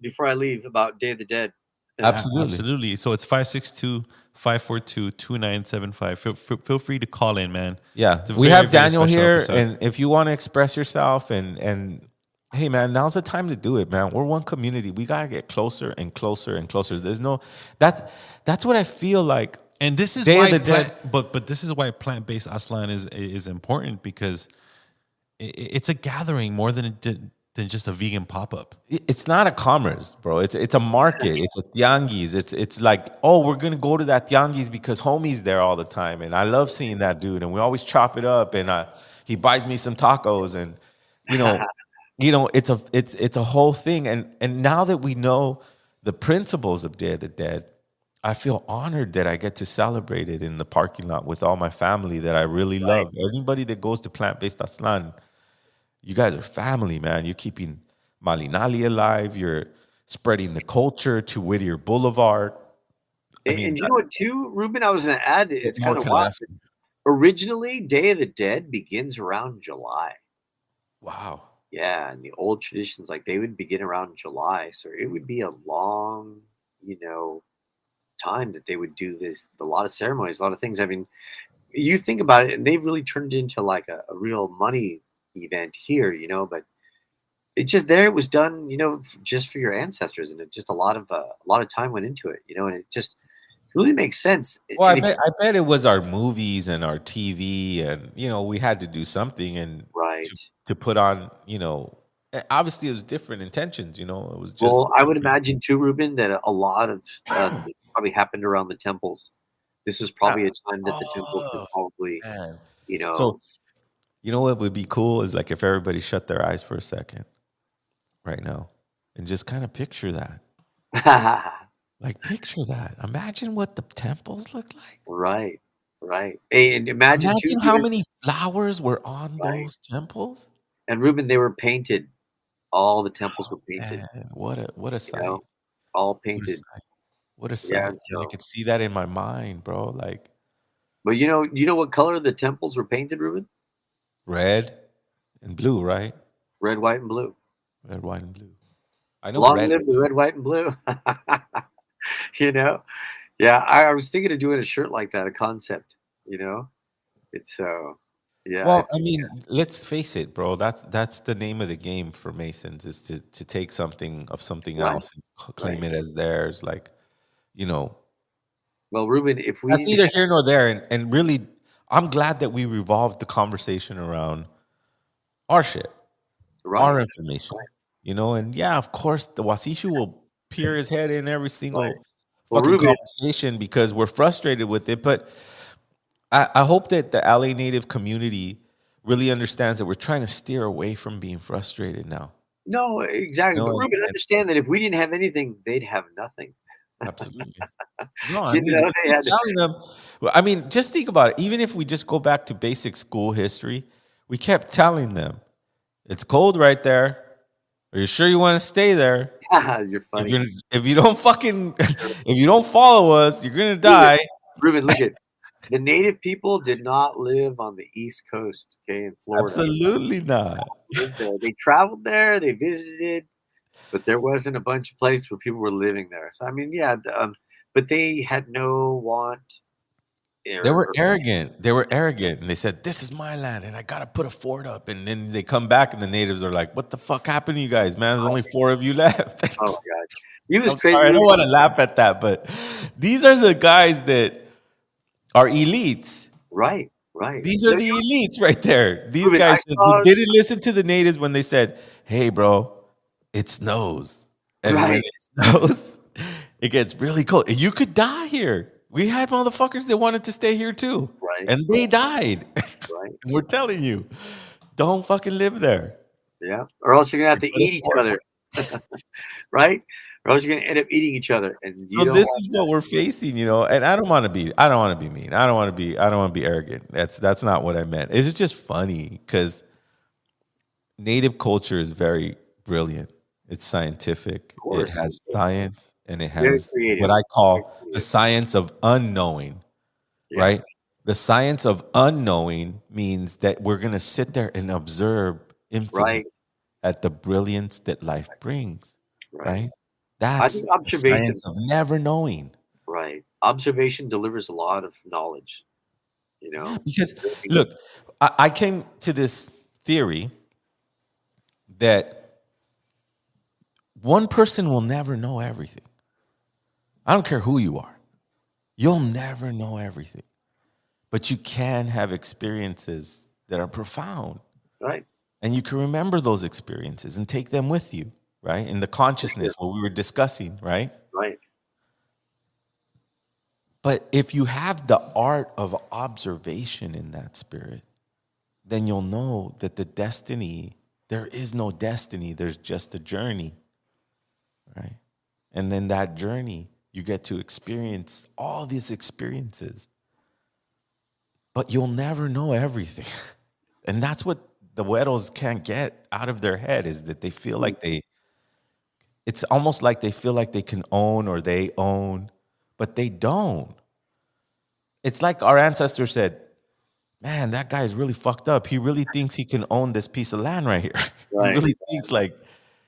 before I leave about Day of the Dead. Absolutely. Absolutely. So it's 562 542 2975. Feel, free to call in, man. Yeah, we very, have Daniel here, episode. and if you want to express yourself, and and hey, man, now's the time to do it, man. We're one community. We gotta get closer and closer and closer. There's no that's that's what I feel like. And this is Day why the plant, but but this is why plant-based Aztlan is is important because it's a gathering more than a, than just a vegan pop-up. It's not a commerce, bro. It's it's a market. It's a tianguis. It's it's like oh, we're gonna go to that tianguis because homie's there all the time, and I love seeing that dude. And we always chop it up, and uh, he buys me some tacos, and you know, [LAUGHS] you know, it's a it's it's a whole thing. And and now that we know the principles of Day of the Dead, I feel honored that I get to celebrate it in the parking lot with all my family that I really love. Anybody that goes to plant based Aztlan, you guys are family, man. You're keeping Malinali alive. You're spreading the culture to Whittier Boulevard. I mean, and you know what, too, Ruben? I was going to add. It's kind of wild. Originally, Day of the Dead begins around July. Wow. Yeah, and the old traditions, like they would begin around July, so it would be a long, you know, time that they would do this. A lot of ceremonies, a lot of things. I mean, you think about it, and they've really turned it into like a, a real money event here, you know. But it just there, it was done, you know, f- just for your ancestors, and it just a lot of uh, a lot of time went into it, you know, and it just really makes sense. Well, I bet, I bet it was our movies and our TV, and you know, we had to do something and right. to, to put on, you know, eh, obviously it was different intentions. You know, it was just. well, I would imagine too, Ruben, that a- lot of uh, probably happened around the temples. This is probably a time that the temples were Oh, probably, Man. you know, So, you know what would be cool is like if everybody shut their eyes for a second, right now, and just kind of picture that. [LAUGHS] Like picture that. Imagine what the temples look like. right, right. And imagine, Imagine how Ruben- many flowers were on Right. those temples. and Ruben, they were painted. All the temples oh, were painted. Man, what a what a sight! know, all painted. What a sight! Yeah, And I so- could see that in my mind, bro. Like But you know, you know what color the temples were painted, Ruben? Red and blue, right? Red, white, and blue. Red, white, and blue. I know Long red. live the red, white, and blue. [LAUGHS] you know, yeah. I, I was thinking of doing a shirt like that, a concept. You know, it's uh, yeah. Well, I mean, let's face it, bro. That's that's the name of the game for Masons is to to take something of something Right. else and claim Right. it as theirs. Like, you know, well, Ruben, if we that's neither here nor there. And and really, I'm glad that we revolved the conversation around our shit, right, our information. You know, and yeah, of course, the Wasichu will peer his head in every single Right. Well, fucking Ruben- conversation because we're frustrated with it. But I, I hope that the LA native community really understands that we're trying to steer away from being frustrated now. no, exactly. No, but Ruben, understand that if we didn't have anything, they'd have nothing. Absolutely. [LAUGHS] No, I mean, know, had telling them. I mean, just think about it. Even if we just go back to basic school history, we kept telling them, "It's cold right there. Are you sure you want to stay there? [LAUGHS] You're If, funny, you're, if you don't fucking, [LAUGHS] if you don't follow us, you're gonna die." Ruben. Look at the native people did not live on the East Coast, okay, in Florida. Absolutely not. They traveled there, they visited, but there wasn't a bunch of places where people were living there. So I mean, yeah, um, but they had no want They were arrogant. They were arrogant, and they said, "This is my land, and I gotta put a fort up." And then they come back, and the natives are like, "What the fuck happened to you guys, man? There's only four of you [LAUGHS] left." Oh my god, he was crazy. sorry, I don't want to laugh at that, but these are the guys that are elites. Right, right. These are the elites right there. These guys saw- didn't listen to the natives when they said, "Hey, bro, it snows," and when it snows, [LAUGHS] it gets really cold. And you could die here. We had motherfuckers that wanted to stay here too, Right. and they died. right. [LAUGHS] We're telling you, don't fucking live there. Yeah. Or else you're gonna have to eat each other. [LAUGHS] right? Or else you're gonna end up eating each other. And So this is what we're facing, you know. And I don't want to be, I don't want to be mean. I don't want to be, I don't want to be arrogant. That's that's not what I meant. It's just funny because native culture is very brilliant. It's scientific. It has science, and it has what I call the science of unknowing. Yeah. Right. The science of unknowing means that we're gonna sit there and observe Right. at the brilliance that life brings. Right. Right. That's observation- science of never knowing. Right. Observation delivers a lot of knowledge. You know? Because look, I, I came to this theory that one person will never know everything. I don't care who you are. You'll never know everything. But you can have experiences that are profound. Right. And you can remember those experiences and take them with you, right? In the consciousness, what we were discussing, right? Right. But if you have the art of observation in that spirit, then you'll know that the destiny, there is no destiny, there's just a journey, right? And then that journey, you get to experience all these experiences, but you'll never know everything. [LAUGHS] And that's what the Weddles can't get out of their head is that they feel like they, it's almost like they feel like they can own or they own but they don't. It's like our ancestors said, man, that guy is really fucked up. He really thinks he can own this piece of land right here. [LAUGHS] Right. He really thinks like,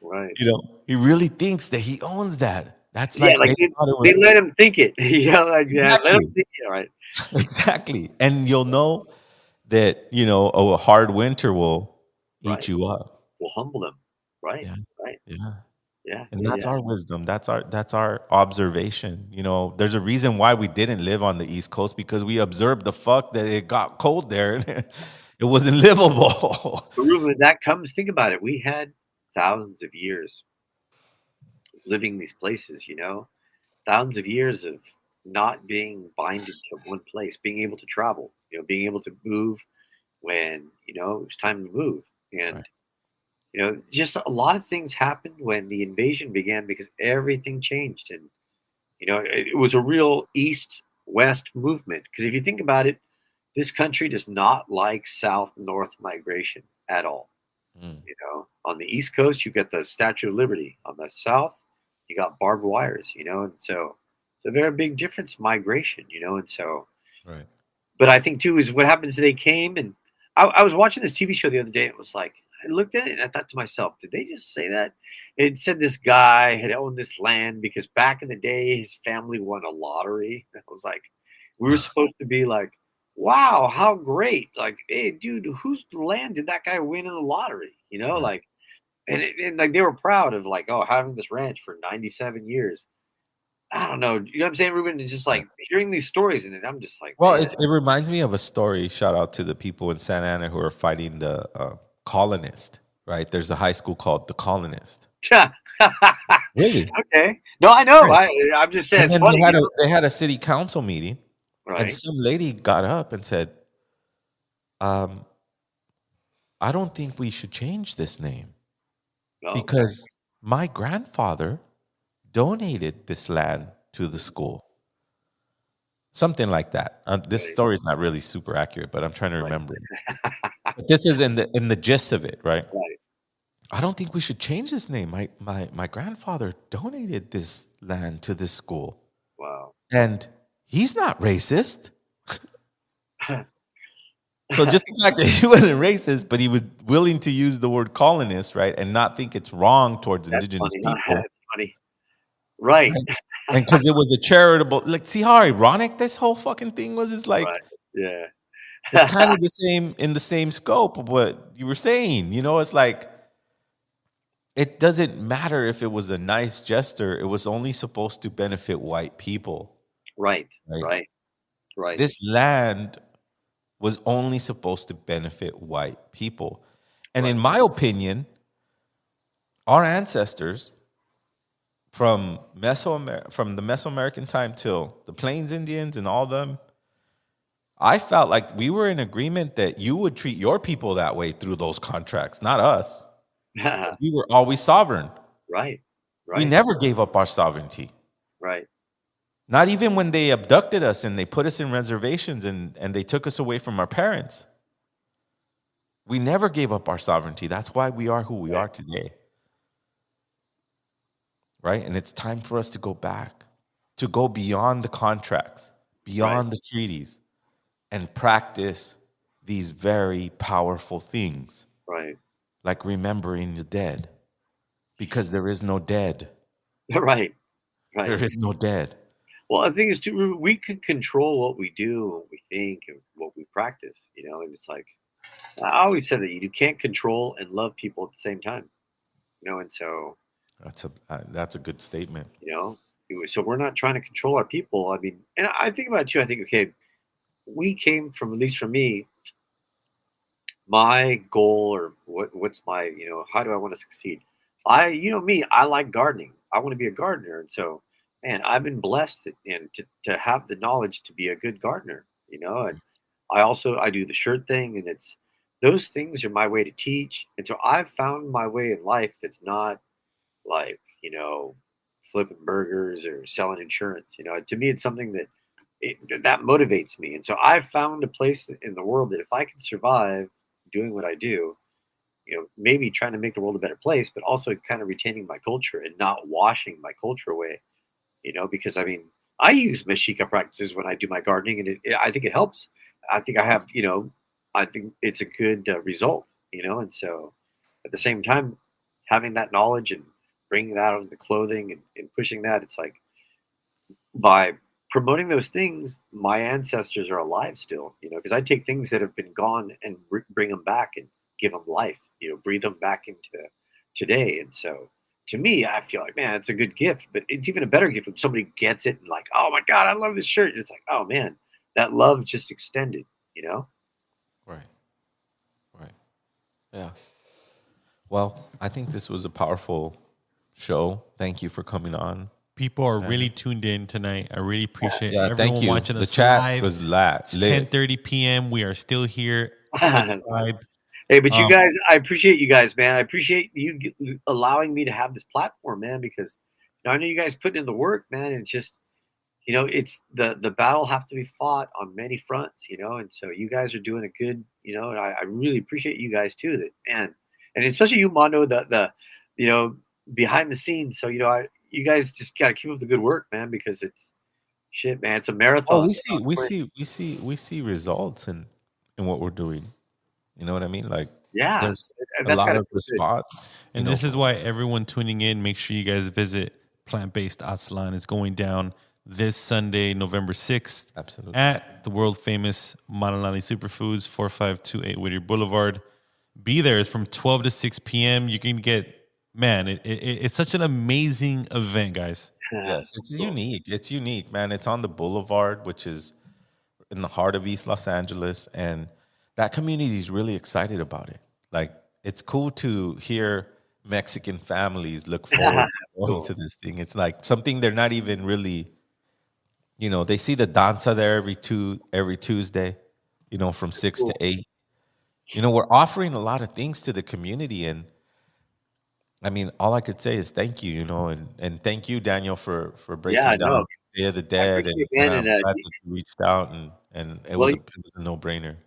Right. you know, he really thinks that he owns that. That's Yeah, like, like they they, thought it they let him think it. [LAUGHS] yeah, like that. Let him Exactly. think it. Right. [LAUGHS] exactly. And you'll know that, you know, a hard winter will eat you up. We'll humble them. Right. Yeah. Right. Yeah. Yeah. And yeah, that's yeah. our wisdom. That's our that's our observation. You know, there's a reason why we didn't live on the East Coast because we observed the fuck that it got cold there. [LAUGHS] it wasn't livable. But Ruben, that comes, think about it. We had thousands of years living these places, you know, thousands of years of not being binded to one place, being able to travel, you know, being able to move when, you know, it was time to move. And, Right. you know, just a lot of things happened when the invasion began because everything changed. And, you know, it, it was a real east west movement. Because if you think about it, this country does not like south north migration at all. Mm. You know, on the East Coast, you got the Statue of Liberty. On the South, you got barbed wires. You know, and so it's a very big difference migration. You know, and so, Right. but I think too is what happens. They came and I, I was watching this TV show the other day. And it was like I looked at it and I thought to myself, did they just say that? It said this guy had owned this land because back in the day his family won a lottery. [LAUGHS] I was like, we were supposed to be like, wow, how great! Like, hey, dude, whose land did that guy win in the lottery? You know, like, and, it, and like they were proud of like, oh, having this ranch for ninety-seven years. I don't know. You know what I'm saying, Ruben? It's just like hearing these stories, and I'm just like, Well, it, it reminds me of a story. Shout out to the people in Santa Ana who are fighting the uh, colonist. Right? There's a high school called the Colonist. [LAUGHS] Really? okay. No, I know. Right. I, I'm just saying funny. they had a they had a city council meeting, and some lady got up and said, um, "I don't think we should change this name No. because my grandfather donated this land to the school." Something like that. Uh, this Right. story is not really super accurate, but I'm trying to remember. [LAUGHS] but this is in the in the gist of it, right? Right. I don't think we should change this name. My my my grandfather donated this land to this school, Wow. and he's not racist. so just the fact that he [LAUGHS] wasn't racist, but he was willing to use the word colonist, right, and not think it's wrong towards That's indigenous funny. people. That's [LAUGHS] funny. Right. and because it was a charitable. Like, see how ironic this whole fucking thing was. It's like right. Yeah. it's [LAUGHS] kind of the same in the same scope of what you were saying. You know, it's like it doesn't matter if it was a nice gesture. It was only supposed to benefit white people. Right. Right. Right. Right. This land was only supposed to benefit white people. And in my opinion, our ancestors from Mesoamer- from the Mesoamerican time till the Plains Indians and all them, I felt like we were in agreement that you would treat your people that way through those contracts, not us. [LAUGHS] We were always sovereign. right. Right. We never gave up our sovereignty. right. Not even when they abducted us and they put us in reservations and, and they took us away from our parents. We never gave up our sovereignty. That's why we are who we are today. Right? And it's time for us to go back, to go beyond the contracts, beyond the treaties, and practice these very powerful things, Right. like remembering the dead, because there is no dead. [LAUGHS] Right. Right. There is no dead. Well, the thing is, too, we can control what we do, what we think, and what we practice. You know, and it's like I always said that you can't control and love people at the same time. You know, and so That's a uh, that's a good statement. you know, so we're not trying to control our people. I mean, and I think about it too. I think, okay, we came from at least for me. My goal, or what, what's my, you know, how do I want to succeed? I, you know, me, I like gardening. I want to be a gardener, and so man, I've been blessed and to, to have the knowledge to be a good gardener, you know, and mm. I also, I do the shirt thing and it's, those things are my way to teach. And so I've found my way in life that's not like, you know, flipping burgers or selling insurance, you know, to me, it's something that, it, that motivates me. And so I've found a place in the world that if I can survive doing what I do, you know, maybe trying to make the world a better place, but also kind of retaining my culture and not washing my culture away you know, because I mean, I use Mexica practices when I do my gardening, and it, it- I think it helps. I think I have, you know, I think it's a good uh, result, you know, and so at the same time, having that knowledge and bringing that on the clothing and, and pushing that, it's like by promoting those things, my ancestors are alive still, you know, because I take things that have been gone and br- bring them back and give them life, you know, breathe them back into today, and so to me, I feel like, man, it's a good gift, but it's even a better gift when somebody gets it and like, oh my God, I love this shirt. And it's like, oh man, that love just extended, you know? Right. Right. Yeah. Well, I think this was a powerful show. Thank you for coming on. People are really tuned in tonight. I really appreciate Yeah, everyone thank you. watching The chat live. was lat. It's lit. 10:30 p.m. We are still here. [LAUGHS] Subscribe. Hey, but you Um, guys, I appreciate you guys, man. I appreciate you allowing me to have this platform, man, because you know, I know you guys put in the work, man, and just, you know, it's the the battle have to be fought on many fronts, you know, and so you guys are doing a good, you know, and I, I really appreciate you guys too, that man, and especially you, Mondo, the the, you know, behind the scenes. So you know, I you guys just got to keep up the good work, man, because it's shit, man. It's a marathon. Oh, we see, we see, we see, we see results in in what we're doing. You know what I mean? Like, Yeah, there's a lot of be good. response. And this is why everyone tuning in, make sure you guys visit Plant Based Aztlan. It's going down this Sunday, November 6th absolutely. at the world famous Manalani Superfoods, 4528 Whittier Boulevard. Be there. It's from 12 to 6 p.m. You can get, man, it, it, it's such an amazing event, guys. Yes, it's unique. It's unique, man. It's on the boulevard, which is in the heart of East Los Angeles, and that community is really excited about it. Like, it's cool to hear Mexican families look [LAUGHS] forward to going to this thing. It's like something they're not even really, you know, they see the danza there every two every Tuesday, you know, from six to eight. You know, we're offering a lot of things to the community, and I mean, all I could say is thank you, you know, and and thank you, Daniel, for for breaking Yeah, down. Day of the Dead, and, appreciate it, man, and and, uh, glad that you reached out, and and it Well, was a, it was a no brainer.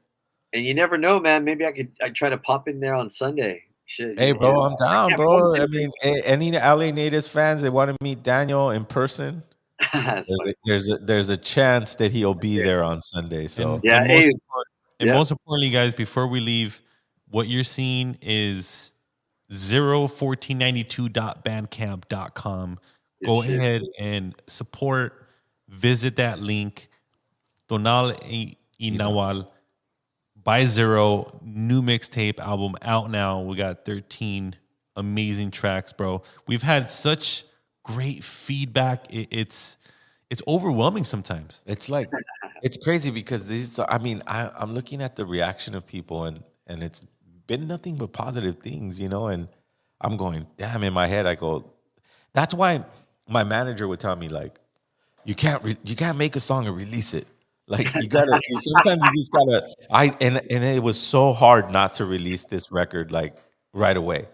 And you never know, man. Maybe I could I try to pop in there on Sunday. Shit, Hey, bro, know. I'm down, Yeah, bro. bro. I mean, a- any LA Natives fans that want to meet Daniel in person, [LAUGHS] there's a, there's a there's a chance that he'll be there on Sunday. So And, Yeah, and, hey, most, impor- and yeah. most importantly, guys, before we leave, what you're seeing is 01492.bandcamp.com. Go shit. ahead and support. Visit that link. Donal y y Nawal by Zero new mixtape album out now. We got 13 amazing tracks, bro. We've had such great feedback. It, it's it's overwhelming sometimes. It's like it's crazy because these. I mean, I, I'm looking at the reaction of people, and and it's been nothing but positive things, you know. And I'm going, damn. In my head, I go, that's why my manager would tell me like, you can't re- you can't make a song and release it. Like [LAUGHS] you gotta. sometimes you just gotta. I and and it was so hard not to release this record like right away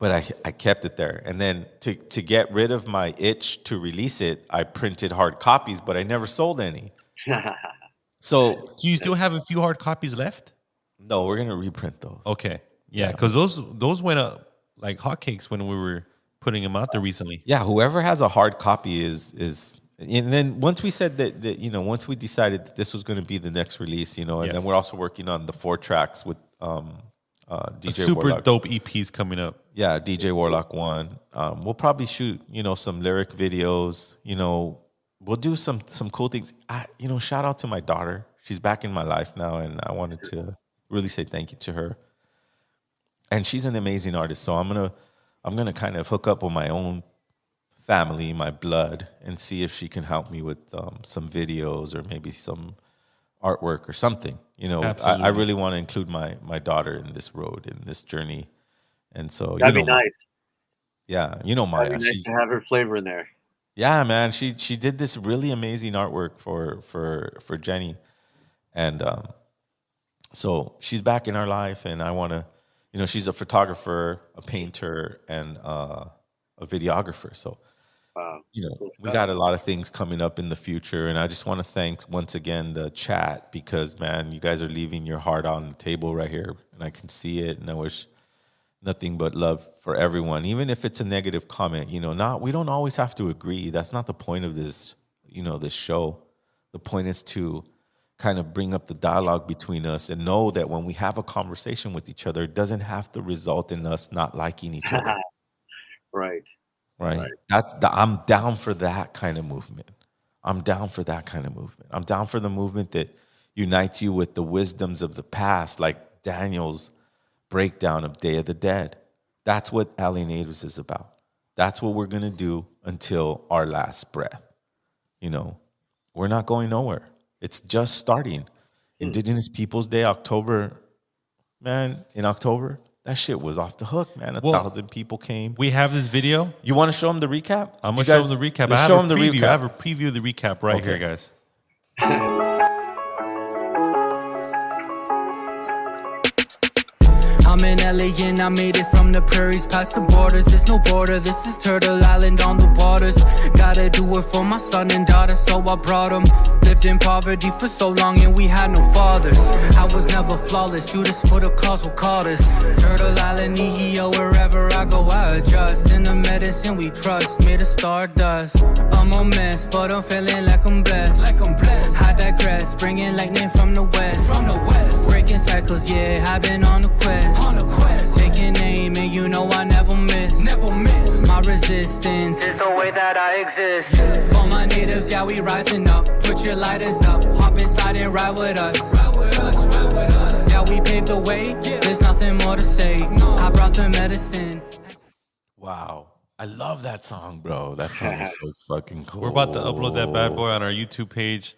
but I, I kept it there. And then to, to get rid of my itch to release it, I printed hard copies, but I never sold any. [LAUGHS] So Do you still have a few hard copies left? no, we're gonna reprint those. Okay. Yeah, because those those went up like hotcakes when we were putting them out there recently. Yeah, whoever has a hard copy is is and then once we said that, that you know, once we decided that this was gonna be the next release, you know, and Yeah. then we're also working on the four tracks with um uh DJ Super Warlock. dope EPs coming up. Yeah, DJ Warlock one. Um, we'll probably shoot, you know, some lyric videos. You know, we'll do some some cool things. I, you know, shout out to my daughter. She's back in my life now, and I wanted to really say thank you to her. And she's an amazing artist, so I'm gonna I'm gonna kind of hook up with my own family, my blood, and see if she can help me with um, some videos or maybe some artwork or something. You know, I, I really want to include my my daughter in this road in this journey. And so That'd you be nice. yeah, you know Maya. That'd be nice to have her flavor in there. yeah, man. She she did this really amazing artwork for for for Jenny, and um, so she's back in our life, and I want to, you know, she's a photographer, a painter, and uh, a videographer. So Wow. you know, Cool we got a lot of things coming up in the future, and I just want to thank once again the chat because man, you guys are leaving your heart on the table right here, and I can see it, and I wish nothing but love for everyone, even if it's a negative comment. You know, not we don't always have to agree. That's not the point of this, you know, this show. The point is to kind of bring up the dialogue between us and know that when we have a conversation with each other, it doesn't have to result in us not liking each other [LAUGHS] right. Right? Right. That's the, I'm down for that kind of movement. I'm down for that kind of movement. I'm down for the movement that unites you with the wisdoms of the past, like Daniel's breakdown of Day of the Dead. That's what LA Natives is about. That's what we're gonna do until our last breath. You know, we're not going nowhere. It's just starting. Hmm. Indigenous Peoples Day, October, man, in October, that shit was off the hook, man. A Well, thousand people came. We have this video. You want to show them the recap? I'm gonna show guys- them the recap. I Let's have show a them the recap. I have a preview of the recap right here, guys. [LAUGHS] I'm an alien, I made it from the prairies past the borders. There's no border, this is Turtle Island on the waters. Gotta do it for my son and daughter, so I brought them. Lived in poverty for so long and we had no fathers. I was never flawless, do this for the cause what called us. Turtle Island, Nihio, wherever I go, I adjust. In the medicine we trust, made of stardust. I'm a mess, but I'm feeling like I'm blessed. Like I'm blessed. Digress, bringing lightning from the west. From the west. Breaking cycles, yeah, I've been on a quest. On a quest. Taking aim, and you know I never miss. Never miss. My resistance is the way that I exist. For my natives, yeah, we rising up. Put your lighters up. Hop inside and ride with us. Ride with us, ride with us. Yeah, we paved the way. Yeah. There's nothing more to say. No. I brought the medicine. Wow. I love that song, bro. That song is [LAUGHS] so fucking cool. We're about to upload that bad boy on our YouTube page.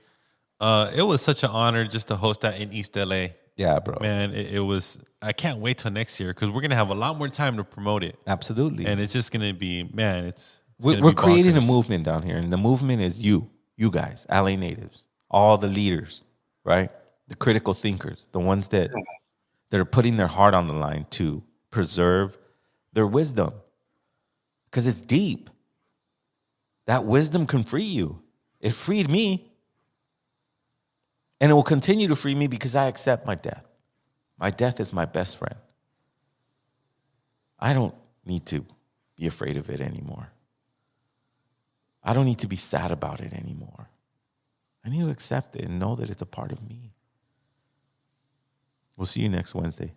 Uh, it was such an honor just to host that in East LA. Yeah, bro. Man, it, it was. I can't wait till next year because we're gonna have a lot more time to promote it, Absolutely. and it's just gonna be man. It's, it's we're we're creating a movement down here, and the movement is you, you guys, LA natives, all the leaders, right? The critical thinkers, the ones that that are putting their heart on the line to preserve their wisdom, because it's deep. That wisdom can free you. It freed me. And it will continue to free me because I accept my death. My death is my best friend. I don't need to be afraid of it anymore. I don't need to be sad about it anymore. I need to accept it and know that it's a part of me. We'll see you next Wednesday.